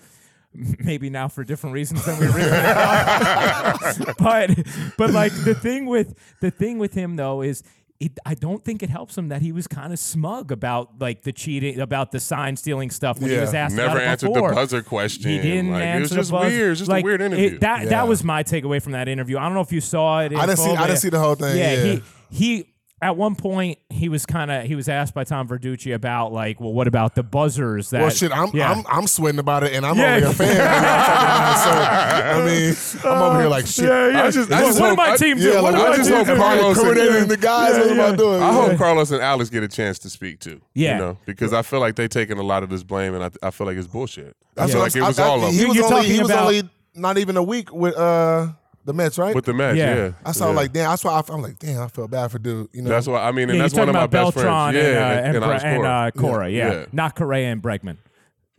Maybe now for different reasons than we originally thought. but but like the thing with the thing with him though is. It, I don't think it helps him that he was kind of smug about like the cheating, about the sign stealing stuff when he was asked Never about it answered before. the buzzer question. He didn't Like, answer It was just the buzzer. weird. It was just Like, a weird it- interview. that Yeah. that was my takeaway from that interview. I don't know if you saw it. I didn't see- I didn't see the whole thing, yeah. he he at one point he was kind of he was asked by Tom Verducci about like, well, what about the buzzers? That Well, shit, I'm yeah. I'm I'm sweating about it, and I'm Yeah. only a fan. and y'all talking about it, so I mean, I'm over here like shit. yeah, yeah. I just- I what just what hope- did my I- team do? Yeah, like did I just team hope do? Carlos and- coordinating the guys. what am I doing? I hope Carlos and Alex get a chance to speak too. Yeah. You know, because I feel like they taking a lot of this blame, and I, I feel like it's bullshit. I That's feel like it was I- I- all of He was You're only talking he was about- only not even a week with uh the Mets, right? with the match. Yeah. Yeah, I saw yeah. like damn. That's why I, I'm like damn. I felt bad for dude. You know, That's why I mean, and Yeah, that's one talking of my about best Beltran friends. and, yeah, uh, and, and, and Bre- Alex and Cora. uh, Cora, yeah. Yeah. not Correa and Bregman.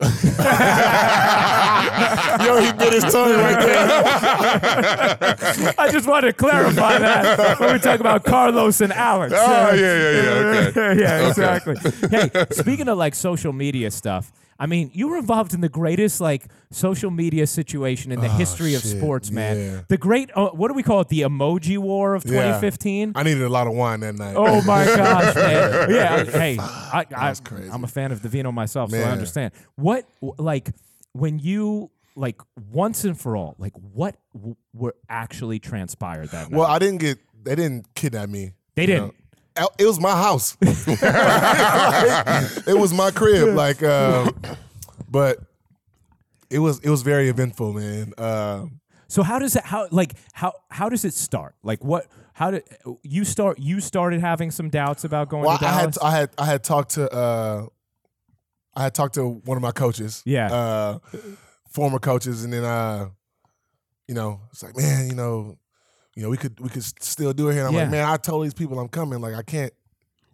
yo, he bit his tongue right there. I just wanted to clarify that when we talk about Carlos and Alex. Oh yeah, yeah, yeah. Okay. yeah, Okay. exactly. hey, speaking of like social media stuff, I mean, you were involved in the greatest like social media situation in the history of Oh, shit, sports, man. yeah. The great, uh, what do we call it? The emoji war of Yeah. 2015. I needed a lot of wine that night. Oh my gosh, man! Yeah, hey, I, I. I'm a fan of the vino myself, so I understand. What, like, when you like once and for all, like, what w- were actually transpired that night? Well, I didn't get. They didn't kidnap me. they didn't. know. It was my house. it was my crib. Like, um, but it was it was very eventful, man. Um, So how does it how like how how does it start? Like what how did you start you started having some doubts about going well, to I had I had I had talked to uh, I had talked to one of my coaches. Yeah. Uh, former coaches, and then uh, you know, it's like, man, you know, you know, we could we could still do it here. And I'm Yeah. like, man, I told these people I'm coming. Like, I can't,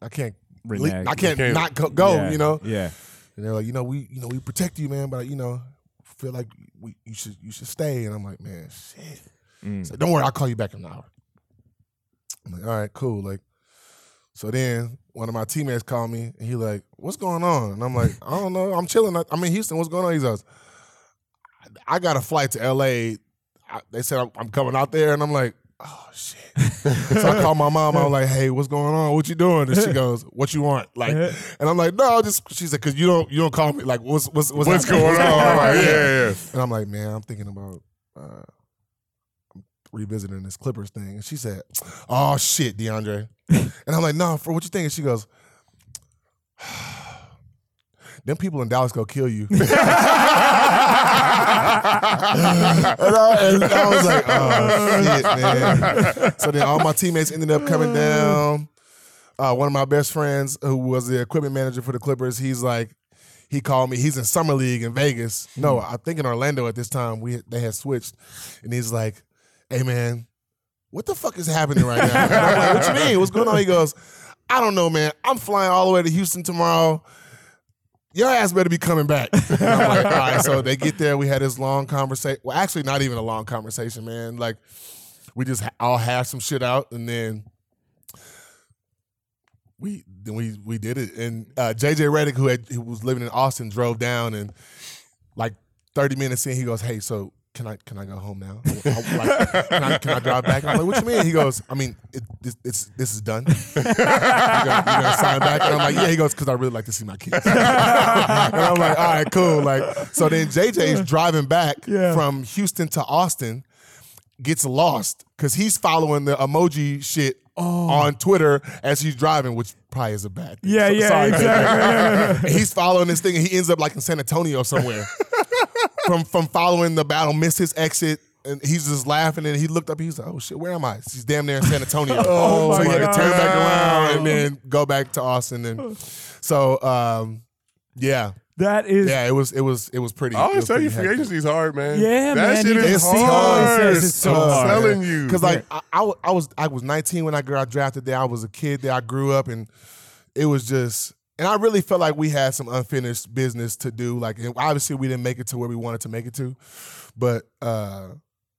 I can't, le- I can't, can't- not go, go, Yeah, you know. Yeah. And they're like, you know, we, you know, we protect you, man, but you know, feel like we, you should, you should stay. And I'm like, man, shit. Mm. So don't worry, I'll call you back in an hour. I'm like, all right, cool. Like, so then one of my teammates called me and he like, what's going on? And I'm like, I don't know. I'm chilling. I- I'm in Houston. What's going on? He goes, I got a flight to LA. I, they said I'm, I'm coming out there, and I'm like, oh shit. so I called my mom. I was like, hey, what's going on? What you doing? And she goes, what you want? Like, and I'm like, no, just she said, cause you don't you don't call me. Like, what's what's what's, What's going on? I'm like, yeah, yeah. And I'm like, man, I'm thinking about uh, revisiting this Clippers thing. And she said, oh shit, DeAndre. and I'm like, no, for what you think? And she goes, them people in Dallas go kill you. and, I, and I was like, oh shit, man. So then all my teammates ended up coming down. Uh, one of my best friends, who was the equipment manager for the Clippers, he's like, he called me. He's in summer league in Vegas. No, I think in Orlando at this time. We they had switched, and he's like, "Hey man, what the fuck is happening right now?" And I'm like, "What you mean? What's going on?" He goes, "I don't know, man. I'm flying all the way to Houston tomorrow." Your ass better be coming back. Like, all right. So they get there. We had this long conversation. Well, actually, not even a long conversation, man. Like, we just all hashed some shit out, and then we then we we did it. And uh, JJ Redick, who had who was living in Austin, drove down and like 30 minutes in, he goes, "Hey, so can I can I go home now? I- like, can, I, can I drive back?" I'm like, "What you mean?" He goes, "I mean, it, this, it's this is done. you gonna, sign back?" And I'm like, "Yeah." He goes, "Because I really like to see my kids." and I'm like, "All right, cool." Like, so then JJ's driving back from Houston to Austin gets lost because he's following the emoji shit oh. on Twitter as he's driving, which probably is a bad thing. Yeah, So- yeah, sorry, exactly. He's following this thing, and he ends up like in San Antonio somewhere. From from following the battle, missed his exit. And he's just laughing, and he looked up. He's like, "Oh shit, where am I?" He's damn near in San Antonio. Oh, so my he had to turn back around and then go back to Austin. And so, um, yeah, That is yeah, it was it was it was pretty. I always was tell you, free agency is hard, man. Yeah, that man, shit is just always hard. it's so I'm hard. telling you, Because like I, I, I was I was 19 when I got drafted there. I was a kid there. I grew up and it was just and I really felt like we had some unfinished business to do. Like obviously we didn't make it to where we wanted to make it to, but uh,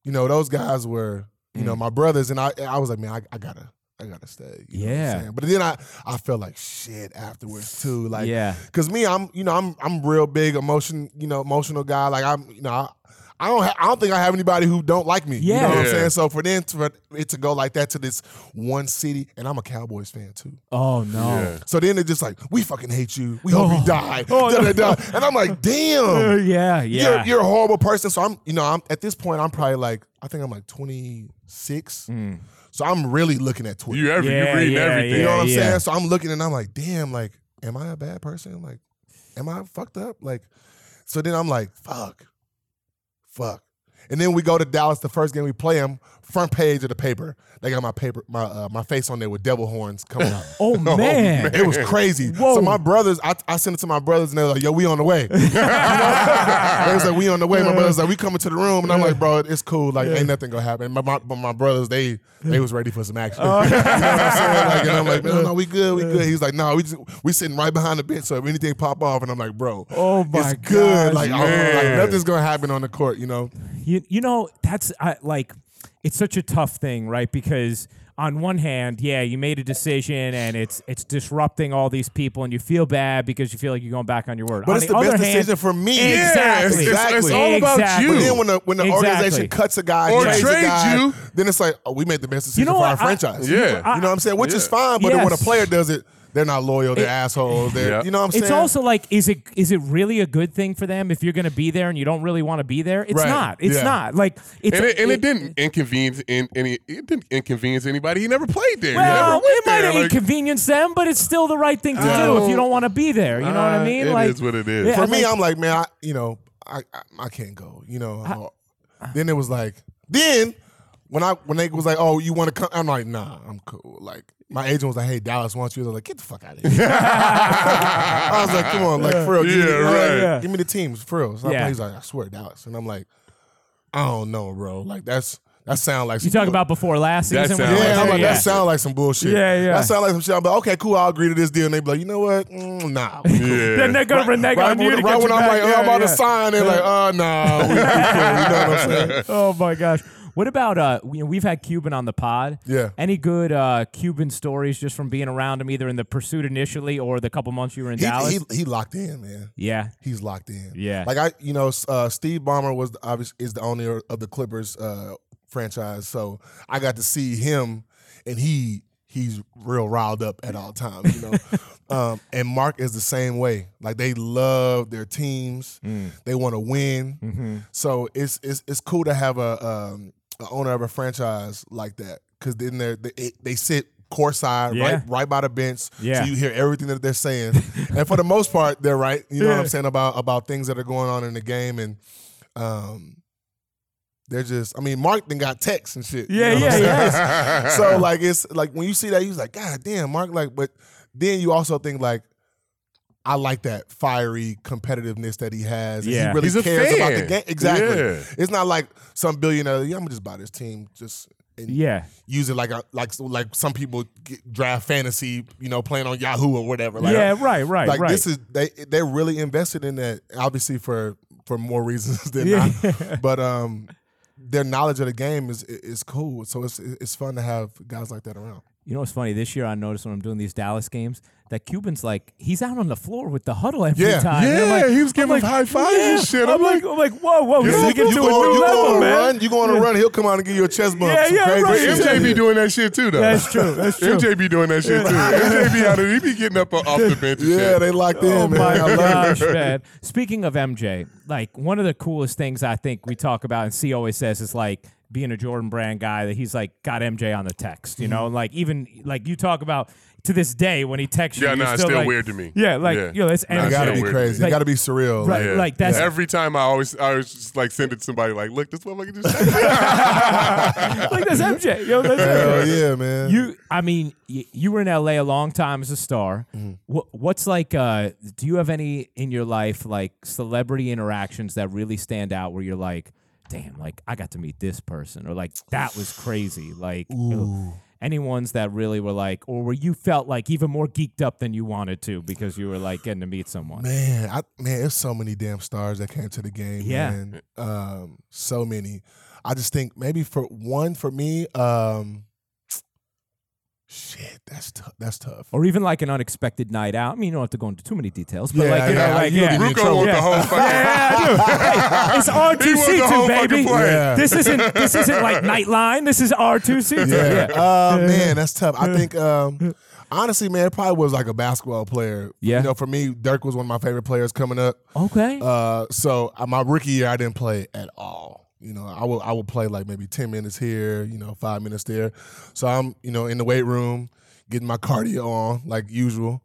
you know those guys were you Mm. know my brothers and I I was like man I, I gotta I gotta stay. You know what I'm Yeah. but then I I felt like shit afterwards too. Like yeah. Cause me, I'm you know I'm I'm real big emotion you know emotional guy. Like I'm you know I, I don't ha- I don't think I have anybody who don't like me. you Yeah. know what I'm saying. So for them to, for it to go like that to this one city, and I'm a Cowboys fan too. Oh no. Yeah. So then it's just like we fucking hate you. We hope Oh. you die. Oh, da, no. da, da. And I'm like, Uh, damn. yeah, yeah. You're, you're a horrible person. So I'm, you know, I'm at this point. I'm probably like, I think I'm like 26. So I'm really looking at Twitter. you every Yeah, you reading yeah, everything. You know what I'm yeah. saying? So I'm looking and I'm like, damn, like, am I a bad person? Like, am I fucked up? Like, so then I'm like, fuck, fuck. And then we go to Dallas. The first game we play them, front page of the paper. They got my paper, my uh, my face on there with devil horns coming out. oh man. It was crazy. Whoa. So my brothers, I, I sent it to my brothers, and they were like, "Yo, we on the way." They was like, "We on the way." My brothers like, "We coming to the room," and I'm like, "Bro, it's cool. Like, ain't nothing gonna happen." My, my, but my brothers, they they was ready for some action. you know what I'm saying? Like, and I'm like, "No, no, we good, we good." He's like, "No, we just we sitting right behind the bench, so if anything pop off," and I'm like, "Bro, Oh, my it's good. gosh, Like, I'm- man. like nothing's gonna happen on the court, you know." You you know that's I, like it's such a tough thing, right? Because on one hand, yeah, you made a decision and it's it's disrupting all these people, and you feel bad because you feel like you're going back on your word. But on it's the, other best hand, decision for me. Yeah, Exactly. it's, it's, it's all about Exactly. But you. then when the when the Exactly. organization cuts a guy, Or trades a trades guy, you. then it's like, oh, we made the best decision know for what? our I- franchise. Yeah. you know what I'm saying, which is Yeah. fine. But then when a Yes. player does it, they're not loyal. They're assholes. They're, Yeah. you know what I'm saying. It's also like, is it is it really a good thing for them if you're going to be there and you don't really want to be there? It's Right. not. It's Yeah. not. Like it's and it, and it- it didn't inconvenience in any. It didn't inconvenience anybody. He never played there. he Well, never it might there. have Like, inconvenienced them, but it's still the right thing to do if you don't want to be there. You know what I Uh, mean? it like is what it is. Yeah, for me, like- I'm like, man, I, you know, I, I I can't go. You know. then it was like, then when I when they was like, oh, you want to come? I'm like, nah, I'm cool. Like. My agent was like, "Hey, Dallas wants you." I was like, "Get the fuck out of here!" I was like, "Come on, like for real, give, me, Yeah, the- like, right. Yeah. give me the teams for real." So Yeah. he's like, "I swear, Dallas," and I'm like, "I don't know, bro. Like that's that sound like you some talking about before last season? when sound yeah, went I'm like, yeah. that sound like some bullshit. Yeah, yeah. That sound like some shit. I'm like, okay, cool, I'll agree to this deal. And they be like, you know what? Mm, nah. yeah. Then they're gonna renege right on you when, to right get when you I'm back. like, oh, Yeah, I'm about yeah. to sign, they're like, oh, no, we, we cool. You know what I'm saying? Oh my gosh. What about uh? We, we've had Cuban on the pod. Yeah. Any good uh Cuban stories just from being around him, either in the pursuit initially or the couple months you were in He, Dallas? he he locked in, man. yeah. He's locked in. Yeah. Like I, you know, uh, Steve Ballmer was the, obvious is the owner of the Clippers uh, franchise, so I got to see him, and he he's real riled up at all times, you know. um, and Mark is the same way. Like they love their teams, they want to win. So it's it's it's cool to have a um, a owner of a franchise like that because then they're, they they sit courtside Yeah. right right by the bench, Yeah. so you hear everything that they're saying, and for the most part, they're right. You know what I'm saying about about things that are going on in the game, and um, they're just. I mean, Mark then got texts and shit. you Yeah, know what yeah, saying? so like it's like when you see that, you're like, God damn, Mark. Like, but then you also think like. I like that fiery competitiveness that he has. Yeah. he really He's cares about the game. Exactly. Yeah. It's not like some billionaire. Yeah, I'm gonna just buy this team. Just and Yeah. use it like a, like like some people get, draft fantasy, you know, playing on Yahoo or whatever. Like, yeah. Right. Right. like right. this is they they're really invested in that. Obviously for for more reasons than Yeah. not, but um, their knowledge of the game is is cool. So it's it's fun to have guys like that around. You know what's funny? This year I noticed when I'm doing these Dallas games that Cuban's like he's out on the floor with the huddle every Yeah. time. Yeah, like- he was giving like, high fives and shit. I'm, I'm like, I'm like, whoa, whoa, Yeah, it you to go, a new you level, go on a man. run, you go on a run, he'll come out and give you a chest bump. Yeah, yeah, crazy right. MJ be doing that shit too, though. That's true. That's true. MJ be doing that shit too. MJ be out there. He be getting up off the bench. Yeah, they locked in, Oh man. my I love it. gosh, man. Speaking of MJ, like one of the coolest things I think we talk about and C always says is like being a Jordan Brand guy that he's like got MJ on the text, you know, mm-hmm. like even like you talk about to this day when he texts you, Yeah, you're nah, it's still still like- weird to me. Yeah, like Yeah. yo, that's Nah, It MJ. it's gotta be crazy. Like- it gotta be surreal. Right, Like, like that's Every time I always, I was just like send it to somebody like, look, this motherfucker just. like that's MJ. Yo, that's hell MJ. yeah, man. You, I mean, y- you were in LA a long time as a star. Mm-hmm. What, what's like? Uh, do you have any in your life like celebrity interactions that really stand out where you're like, damn, like I got to meet this person, or like that was crazy, like. Any ones that really were like, or where you felt like even more geeked up than you wanted to because you were like getting to meet someone. Man, I, man, there's so many damn stars that came to the game. Yeah. man. Um, so many. I just think maybe for one for me, um, shit, that's tough. That's tough. Or even like an unexpected night out. I mean, you don't have to go into too many details, but Yeah, like you know, yeah, like you yeah, get me in Ruocco Yeah. the whole fucking. Yeah. Hey, it's R two C two, baby. Yeah. This isn't this isn't like Nightline. This is R two C two. Yeah. Uh, man, that's tough. I think um, honestly, man, it probably was like a basketball player. Yeah. You know, for me, Dirk was one of my favorite players coming up. Okay. Uh, so uh, my rookie year, I didn't play at all. You know, I will I will play like maybe ten minutes here, you know, five minutes there. So I'm you know in the weight room getting my cardio on like usual.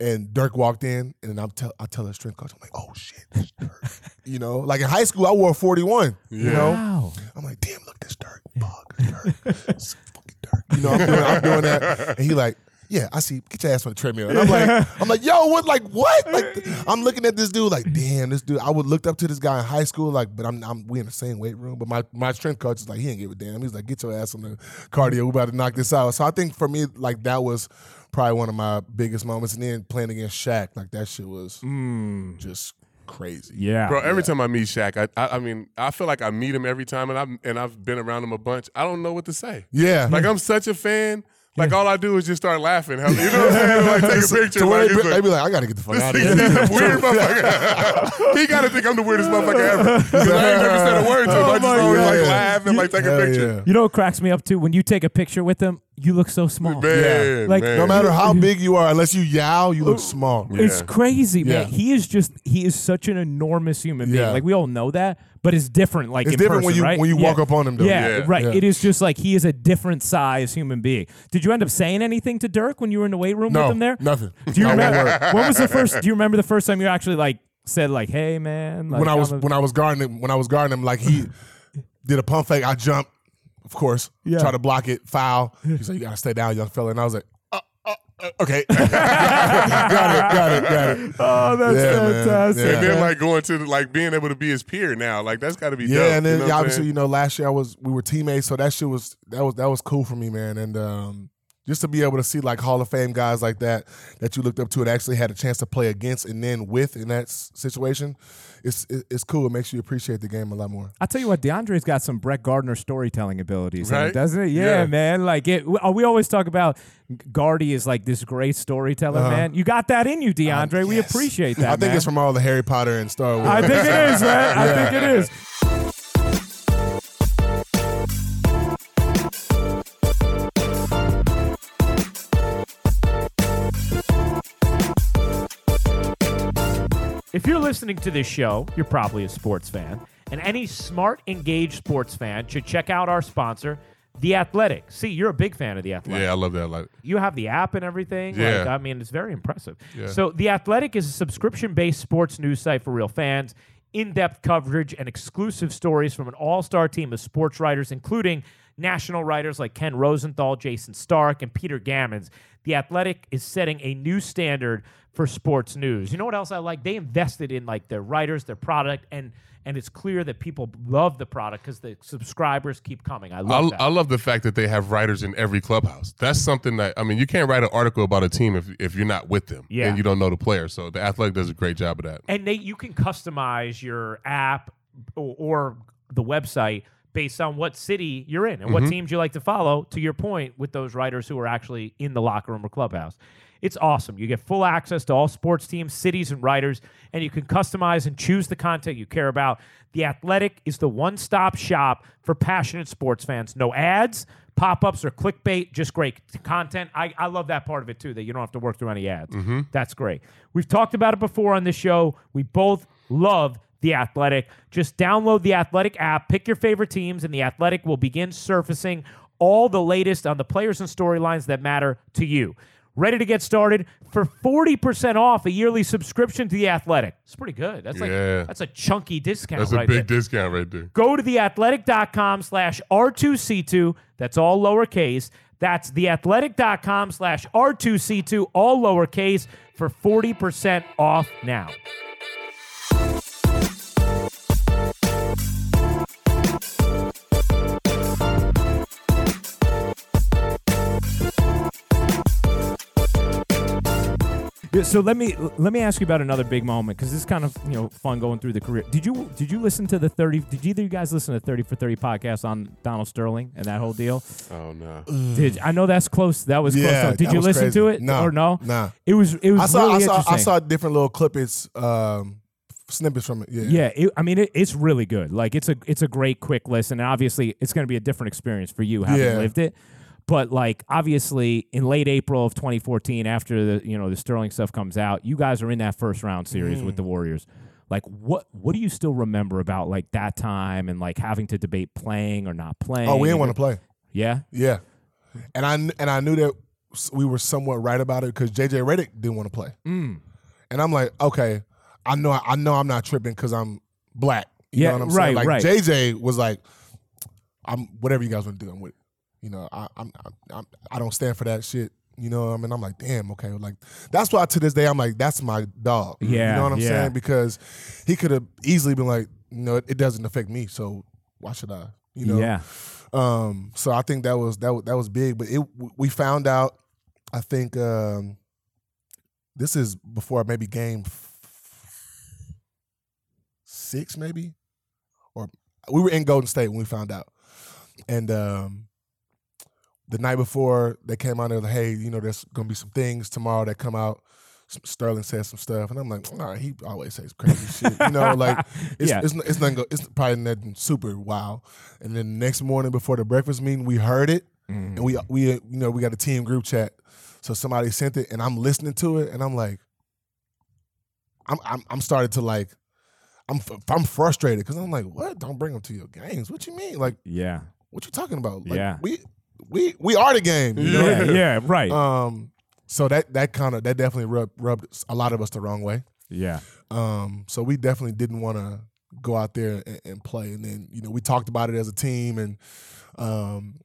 And Dirk walked in, and I'm tell I tell the strength coach, I'm like, oh shit, that's Dirk. you know, like in high school, I wore 41. You know, wow. I'm like, damn, look, this Dirk. Fuck, Dirk. It's fucking Dirk. You know, I'm doing, I'm doing that. And he like, yeah, I see. Get your ass on the treadmill. And I'm like, I'm like, yo, what? Like, what? Like, I'm looking at this dude, like, damn, this dude. I would looked up to this guy in high school, like, but I'm, I'm we in the same weight room. But my my strength coach is like, he ain't give a damn. He's like, get your ass on the cardio. We about to knock this out. So I think for me, like, that was probably one of my biggest moments. And then playing against Shaq, like, that shit was mm. just crazy. Yeah. Bro, every time I meet Shaq, I, I I mean, I feel like I meet him every time, and I've and I've been around him a bunch. I don't know what to say. Yeah. Like I'm such a fan. Like all I do is just start laughing. You know what I'm saying? Like take a picture. So like, they, like, be like, I gotta get the fuck out of He's here. a weird motherfucker. he gotta think I'm the weirdest motherfucker ever. Because I ain't never said a word to him. I oh just my always like God. laugh and like take a picture. yeah. You know what cracks me up too? When you take a picture with them, you look so small. Man, Like, man. No matter how big you are, unless you yow, you look oh, small. It's Yeah. crazy, man. Yeah. He is just he is such an enormous human being. Yeah. Like we all know that, but it's different. Like It's in different when person, you- right? when you Yeah. walk up on him, though. Yeah, Yeah. right. Yeah. It is just like he is a different size human being. Did you end up saying anything to Dirk when you were in the weight room No, with him there? nothing. Do you Not one remember when was the first? Do you remember the first time you actually like said like, "Hey, man"? Like, when I was I'm a- when I was guarding him, when I was guarding him, like he did a pump fake, I jumped, of course, Yeah. try to block it, foul. He said, "You gotta stay down, young fella," and I was like, uh, uh, uh, "Okay, got it, got it, got it." oh, that's Yeah, man. fantastic. Yeah. And then like going to like being able to be his peer now, like that's got to be Yeah, dope. and then you know obviously, you know, last year I was we were teammates, so that shit was that was that was cool for me, man. And um, just to be able to see like Hall of Fame guys like that that you looked up to and actually had a chance to play against and then with in that situation, it's it's cool. It makes you appreciate the game a lot more. I'll tell you what, DeAndre's got some Brett Gardner storytelling abilities, in it, Right? doesn't it? Yeah, Yeah. man. Like it, we we always talk about Gardy is like this great storyteller, man. You got that in you, DeAndre. We Uh-huh. Yes. appreciate that. I think man. it's from all the Harry Potter and Star Wars. I think it is, man. I think it is. If you're listening to this show, you're probably a sports fan. And any smart, engaged sports fan should check out our sponsor, The Athletic. See, you're a big fan of The Athletic Yeah, I love that. Like, you have the app and everything. Yeah. Like, I mean, it's very impressive. Yeah. So, The Athletic is a subscription based sports news site for real fans, in depth coverage, and exclusive stories from an all star team of sports writers, including national writers like Ken Rosenthal, Jayson Stark, and Peter Gammons. The Athletic is setting a new standard for sports news. You know what else I like? They invested in like their writers, their product, and and it's clear that people love the product because the subscribers keep coming. I love I, that. I love the fact that they have writers in every clubhouse. That's something that I mean, you can't write an article about a team if if you're not with them Yeah. and you don't know the player. So the athletic does a great job of that. and they you can customize your app or, or the website based on what city you're in and Mm-hmm. what teams you like to follow to your point with those writers who are actually in the locker room or clubhouse. It's awesome. You get full access to all sports teams cities and writers and you can customize and choose the content you care about. The athletic is the one-stop shop for passionate sports fans. No ads pop-ups or clickbait just great content. I, I love that part of it too that you don't have to work through any ads. That's great. We've talked about it before on this show. We both love the Athletic. Just download the Athletic app, pick your favorite teams, and the Athletic will begin surfacing all the latest on the players and storylines that matter to you. Ready to get started for 40% off a yearly subscription to the Athletic. It's pretty good. That's like Yeah. that's a chunky discount right? That's a big there. discount right there. Go to theathletic.com slash R2C2. That's all lowercase. That's theathletic.com slash R2C2, all lowercase, for 40% off now. So let me let me ask you about another big moment because this is kind of you know fun going through the career. Did you did you listen to the thirty? Did either of you guys listen to thirty for thirty podcast on Donald Sterling and that whole deal? Oh no. Did I know that's close? That was Yeah, close. Did you listen crazy. to it No, or no? nah. It was it was I saw really I saw interesting. I saw different little clippets, um, snippets from it. Yeah, Yeah, it, I mean it, it's really good. Like it's a it's a great quick listen, and obviously it's going to be a different experience for you having Yeah. lived it. But like obviously in late April of 2014, after the you know the Sterling stuff comes out, you guys are in that first round series with Mm. the Warriors. Like what what do you still remember about like that time and like having to debate playing or not playing? Oh, we didn't want to play. Yeah, Yeah, and I and I knew that we were somewhat right about it because JJ Redick didn't want to play, Mm. and I'm like, okay, I know I know I'm not tripping because I'm black. You Yeah, know what I'm right, saying? Like right. JJ was like, I'm whatever you guys want to do, I'm with it. You know, I I'm, I'm, I'm don't stand for that shit. You know, what I mean, I'm like, damn, okay, like that's why to this day I'm like, that's my dog. Yeah, you know what I'm yeah. saying? Because he could have easily been like, you know, it, it doesn't affect me, so why should I? You know, yeah, um, so I think that was that was, that was big. But it we found out. I think um, this is before maybe game f- six, maybe, or we were in Golden State when we found out, and um, the night before they came out, they were like, "Hey, you know, there's gonna be some things tomorrow that come out." Sterling said some stuff, and I'm like, "All right, he always says crazy shit." You know, like it's Yeah. it's, it's nothing. It's probably nothing super wild. And then the next morning before the breakfast meeting, we heard it, mm-hmm. and we we uh, you know we got a team group chat. So somebody sent it, and I'm listening to it, and I'm like, I'm I'm I'm started to like, I'm I'm frustrated because I'm like, what? Don't bring them to your games. What you mean? Like, yeah, what you talking about? Like, Yeah. we we we are the game. You know? yeah, yeah, right, Um. So that that kind of that definitely rubbed rubbed a lot of us the wrong way. yeah, Um, so we definitely didn't want to go out there and, and play. And then you know we talked about it as a team, and um,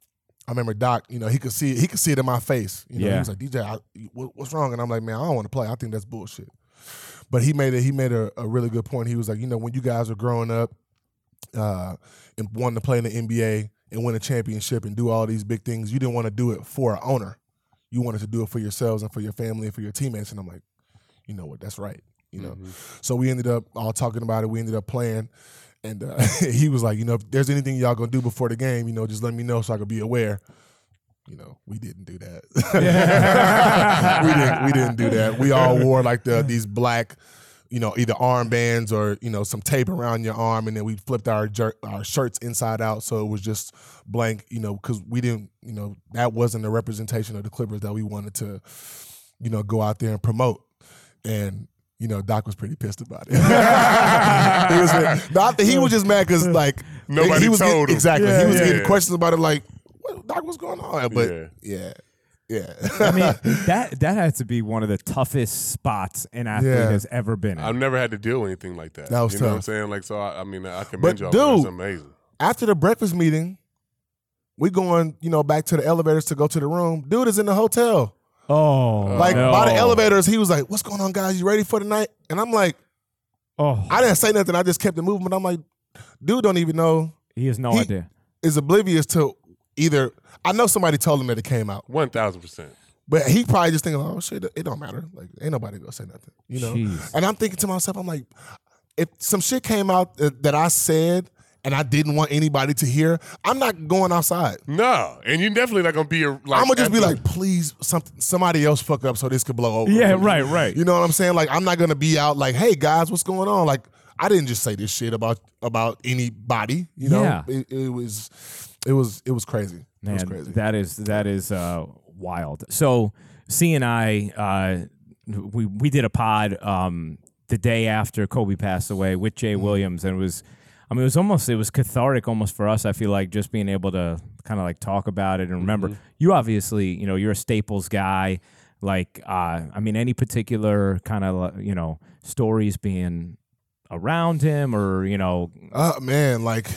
I remember Doc. You know he could see he could see it in my face. You know he was like DJ, I, what, what's wrong? And I'm like, man, I don't want to play. I think that's bullshit. But he made it. He made a, a really good point. He was like, you know, when you guys were growing up, uh, and wanting to play in the NBA and win a championship and do all these big things, you didn't want to do it for an owner. you wanted to do it for yourselves and for your family and for your teammates. And I'm like, you know what? That's right. You know. So we ended up all talking about it. We ended up playing. And uh, he was like, you know, if there's anything y'all gonna do before the game, you know, just let me know so I could be aware. You know, we didn't do that. we didn't. We didn't do that. We all wore like the these black, you know, either armbands or you know some tape around your arm, and then we flipped our jer- our shirts inside out, so it was just blank. You know, because we didn't. You know, that wasn't a representation of the Clippers that we wanted to, you know, go out there and promote. And you know, Doc was pretty pissed about it. he was, no, I think he was just mad because like Nobody he was getting- told him. exactly. Yeah, he was yeah. getting questions about it, like, what, Doc, what's going on? But Yeah. Yeah, yeah. I mean, that that had to be one of the toughest spots an athlete Yeah. has ever been in. I've never had to deal with anything like that. That was you know what I'm tough. saying? Like, so I, I mean, I commend y'all. But, That's dude, amazing. after the breakfast meeting, we going, you know, back to the elevators to go to the room. Dude is in the hotel. oh, uh, Like no. by the elevators, he was like, "What's going on, guys? You ready for the night?" And I'm like, Oh, I didn't say nothing. I just kept it moving. But I'm like, dude, don't even know. he has no He- idea. Is oblivious to either. I know somebody told him that it came out, One thousand percent. but he probably just thinking, "Oh shit, it don't matter. Like, ain't nobody gonna say nothing." You know. Jeez. And I'm thinking to myself, I'm like, if some shit came out that, that I said and I didn't want anybody to hear, I'm not going outside. No, and you're definitely not gonna be a. Like, I'm gonna just be the- like, please, something, somebody else fuck up so this could blow over. Yeah, right, right. You know what I'm saying? Like, I'm not gonna be out like, hey guys, what's going on? Like, I didn't just say this shit about about anybody. You know, Yeah. it, it was, it was, it was crazy. it was crazy. that is that is uh, wild. So C and I, uh, we we did a pod um, the day after Kobe passed away with Jay Mm-hmm. Williams, and it was, I mean, it was almost it was cathartic almost for us. I feel like just being able to kind of like talk about it and remember. Mm-hmm. You obviously, you know, you're a Staples guy. Like, uh, I mean, any particular kind of you know stories being around him, or you know, Uh man, like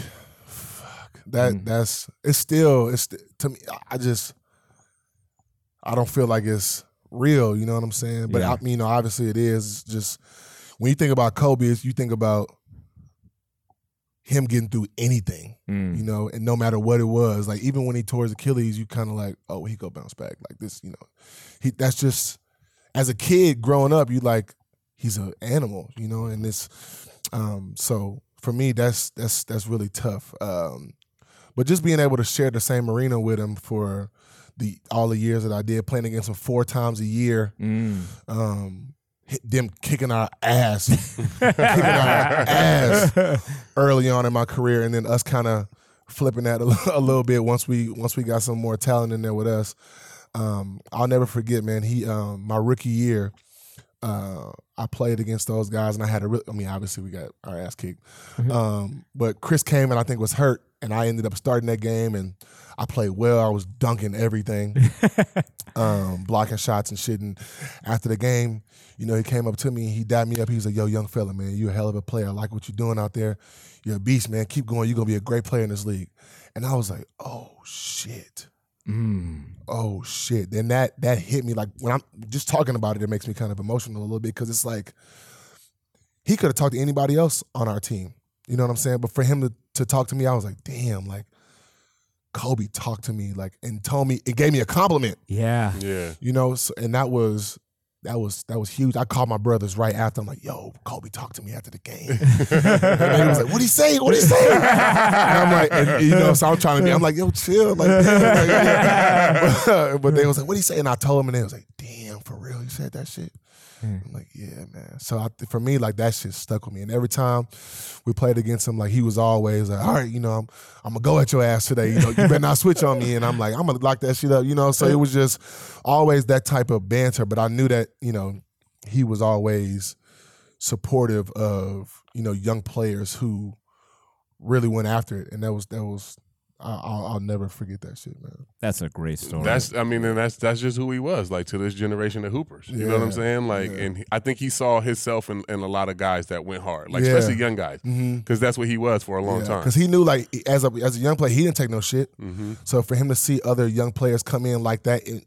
that that's it's still it's to me I just I don't feel like it's real, you know what I'm saying? But Yeah. I mean, you know, obviously it is. It's just when you think about Kobe, it's, you think about him getting through anything, mm, you know, and no matter what it was, like even when he tore his Achilles, you kind of like, oh, he go bounce back like this, you know. He that's just as a kid growing up, you like he's an animal, you know, and this um so for me that's that's that's really tough. Um but just being able to share the same arena with him for the all the years that I did, playing against him four times a year, mm. um hit them kicking our ass, kicking our ass early on in my career, and then us kind of flipping that a, a little bit once we once we got some more talent in there with us. Um, I'll never forget, man. He um, my rookie year, uh, I played against those guys, and I had a real. I mean, obviously we got our ass kicked, um, but Chris came and I think was hurt, and I ended up starting that game, and I played well. I was dunking everything, um, blocking shots and shit. And after the game, you know, he came up to me and he dapped me up. He was like, "Yo, young fella, man, you a hell of a player. I like what you're doing out there. You're a beast, man. Keep going. You're gonna be a great player in this league." And I was like, "Oh shit." Mm. oh shit then that that hit me like when i'm just talking about it it makes me kind of emotional a little bit because it's like he could have talked to anybody else on our team you know what i'm saying but for him to, to talk to me i was like damn like kobe talked to me like and told me it gave me a compliment Yeah. Yeah. you know so, and that was that was that was huge. I called my brothers right after. I'm like, "Yo, Kobe talked to me after the game." and he was like, "What he say? What he say?" and I'm like, and, you know, so I'm trying to be. I'm like, "Yo, chill." Like, damn, like, yeah. but they was like, "What he say?" And I told him, and they was like, "Damn, for real, he said that shit." Mm. I'm like, "Yeah, man." So I, for me, like that shit stuck with me. And every time we played against him, like he was always like, "All right, you know, I'm I'm gonna go at your ass today. You know, you better not switch on me." And I'm like, "I'm gonna lock that shit up." You know, so it was just always that type of banter. But I knew that you know he was always supportive of you know young players who really went after it, and that was that was I'll, I'll never forget that shit, man. That's a great story. That's I mean, and that's that's just who he was, like to this generation of hoopers. You know what I'm saying? Like, yeah. and he- I think he saw himself in, in a lot of guys that went hard, like Yeah. especially young guys, Mm-hmm. because that's what he was for a long time. Because he knew, like, as a as a young player, he didn't take no shit. hmm So for him to see other young players come in like that, and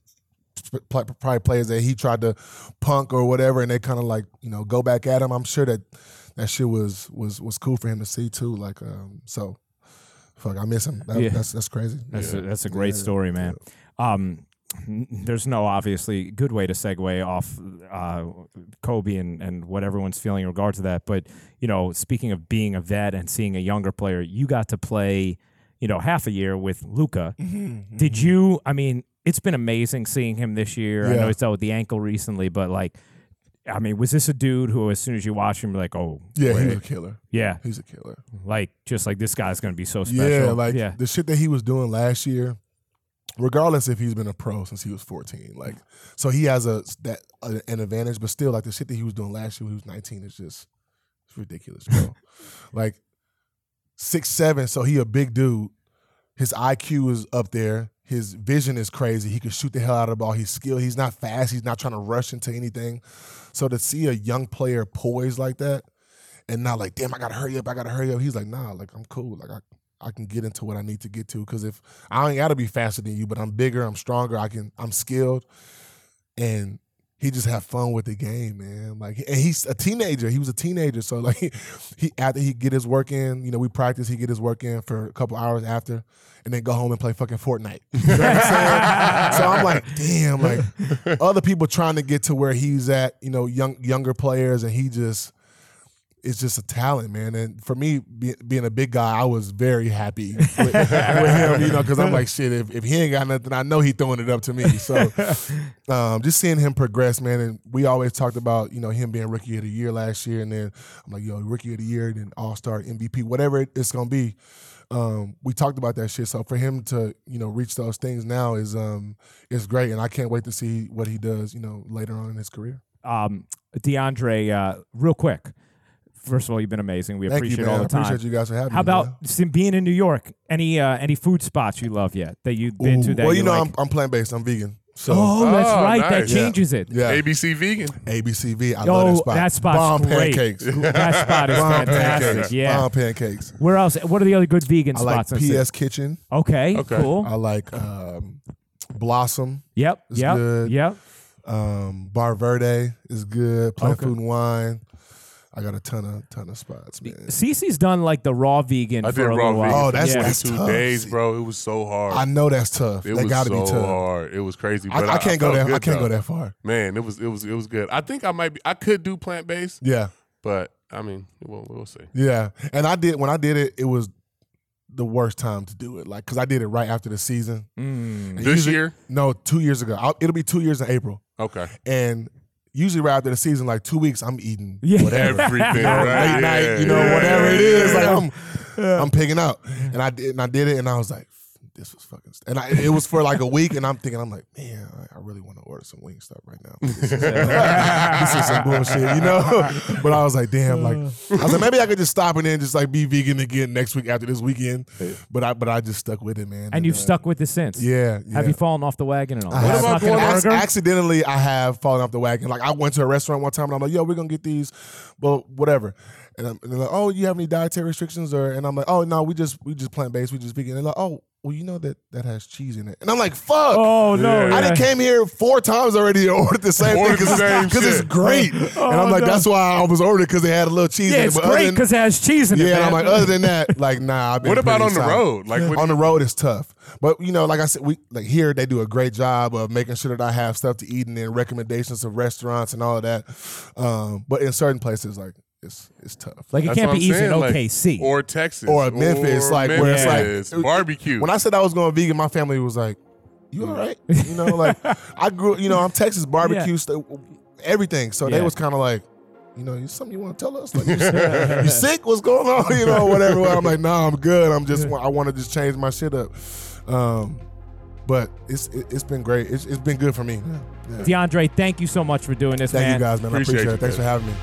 pl- probably players that he tried to punk or whatever, and they kind of like you know go back at him. I'm sure that that shit was was was cool for him to see too. Like, um, so fuck, I miss him. That, Yeah. That's that's crazy. That's Yeah. a, that's a great Yeah. story, man. Um, there's no obviously good way to segue off uh, Kobe and, and what everyone's feeling in regard to that. But you know, speaking of being a vet and seeing a younger player, you got to play, you know, half a year with Luka. Mm-hmm, Did you? I mean, it's been amazing seeing him this year. I know he's dealt with the ankle recently, but like, I mean, was this a dude who, as soon as you watch him, you're like, oh, Yeah, he was a killer. yeah, He's a killer. like just like this guy's gonna be so special. Yeah, like yeah, the shit that he was doing last year, regardless if he's been a pro since he was 14. Like, so he has a that uh, an advantage, but still, like the shit that he was doing last year when he was 19 is just it's ridiculous, bro. like six seven, so he a big dude. His IQ is up there. His vision is crazy. He can shoot the hell out of the ball. He's skilled. He's not fast. He's not trying to rush into anything. So to see a young player poised like that, and not like, damn, I gotta hurry up. I gotta hurry up. He's like, nah, like I'm cool. Like I, I can get into what I need to get to. Because if I ain't gotta be faster than you, but I'm bigger, I'm stronger. I can, I'm skilled, and he just had fun with the game, man. Like, and he's a teenager. He was a teenager, so like, he, after he get his work in, you know, we practice. He get his work in for a couple hours after, and then go home and play fucking Fortnite. You know what I'm saying? so I'm like, damn, like other people trying to get to where he's at, you know, young younger players, and he just it's just a talent, man. And for me, be, being a big guy, I was very happy with, with him, you know, because I'm like, shit, if, if he ain't got nothing, I know he throwing it up to me. So um, just seeing him progress, man. And we always talked about, you know, him being rookie of the year last year. And then I'm like, yo, rookie of the year, then all star MVP, whatever it's going to be. Um, we talked about that shit. So for him to, you know, reach those things now is um is great. And I can't wait to see what he does, you know, later on in his career. um, DeAndre, uh, real quick. First of all, you've been amazing. We Thank appreciate you, man. all the time. appreciate you guys for having How me. man. about sim- being in New York? Any uh, any food spots you love yet that you've been to that well, you, you know, like? I'm, I'm plant based. I'm vegan. So oh, that's Oh, right. That nice. changes it. yeah, ABC vegan. ABCV. I Oh, love that spot. that spot's Bomb great. pancakes. that spot is Bomb fantastic. pancakes. Yeah. Bomb pancakes. Where else? What are the other good vegan I like spots? in the PS city? Kitchen. Okay, Okay. Cool. I like um, Blossom. yep. It's Yep. good. Yep. Um, Bar Verde is good. Plant Okay. Food and Wine. I got a ton of ton of spots, man. CC's done like the raw vegan I for did a raw little while. vegan Oh, that's- yeah. that's 22 tough. days, bro. It was so hard. I know that's tough. it that was got to so be tough. hard. It was crazy. I, But I can't go felt that. I can't go that far. Man, it was it was it was good. I think I might be. I could do plant based, Yeah, but I mean, we'll, we'll see. yeah. And I did when I did it. It was the worst time to do it. Like because I did it right after the season. Mm. This usually- year, No, two years ago. I'll, it'll be two years in April. okay, And usually right after the season, like two weeks, I'm eating Yeah. whatever. everything right? late night, you know, whatever it is. Like. I'm, I'm picking out, and I did, and I did it, and I was like, this was fucking. St-. And I, it was for like a week, and I'm thinking, I'm like, man, I, I really want to order some wing stuff right now. This is, this is some bullshit, you know. But I was like, damn, like I was like, maybe I could just stop and then just like be vegan again next week after this weekend. But I, but I just stuck with it, man. And you've uh, stuck with it since. Yeah, yeah. Have you fallen off the wagon and all? I that? have. about Snuck in a going Ac- accidentally, I have fallen off the wagon. Like I went to a restaurant one time and I'm like, "Yo, we're gonna get these," but whatever. And, I'm, and they're like, "Oh, you have any dietary restrictions?" Or and I'm like, "Oh no, we just we just plant based, we just vegan." And they're like, "Oh, well, you know that that has cheese in it." And I'm like, "Fuck." Oh no! Yeah. I yeah. done came here four times already and ordered the same Ordered thing the same because it's shit. great. and I'm like, no. that's why I was ordering because they had a little cheese Yeah, in it. it's But other great than- because it has cheese in it. yeah, and I'm like, other than that, like, nah. I've been What about pretty on the solid. road? Like, what, on the road is tough. But you know, like I said, we like here they do a great job of making sure that I have stuff to eat and then recommendations of restaurants and all of that. Um, but in certain places, like it's it's tough. like it That's can't be I'm easy in saying, like, OKC. or Texas Or Memphis, like, where it's like- Memphis, barbecue. when I said I was going vegan, my family was like, "You all right?" You know, like I grew, you know, I'm Texas barbecue, Yeah. st- everything. So they Yeah. was kind of like. You know, you something you want to tell us? Like, you, sick? you sick? What's going on? You know, whatever. I'm like, nah, I'm good. I'm just, I want to just change my shit up. Um, but it's it, it's been great. It's, it's been good for me. Yeah. DeAndre, thank you so much for doing this, Thank man. you guys, man. Appreciate I appreciate you, it. Thanks man. for having me.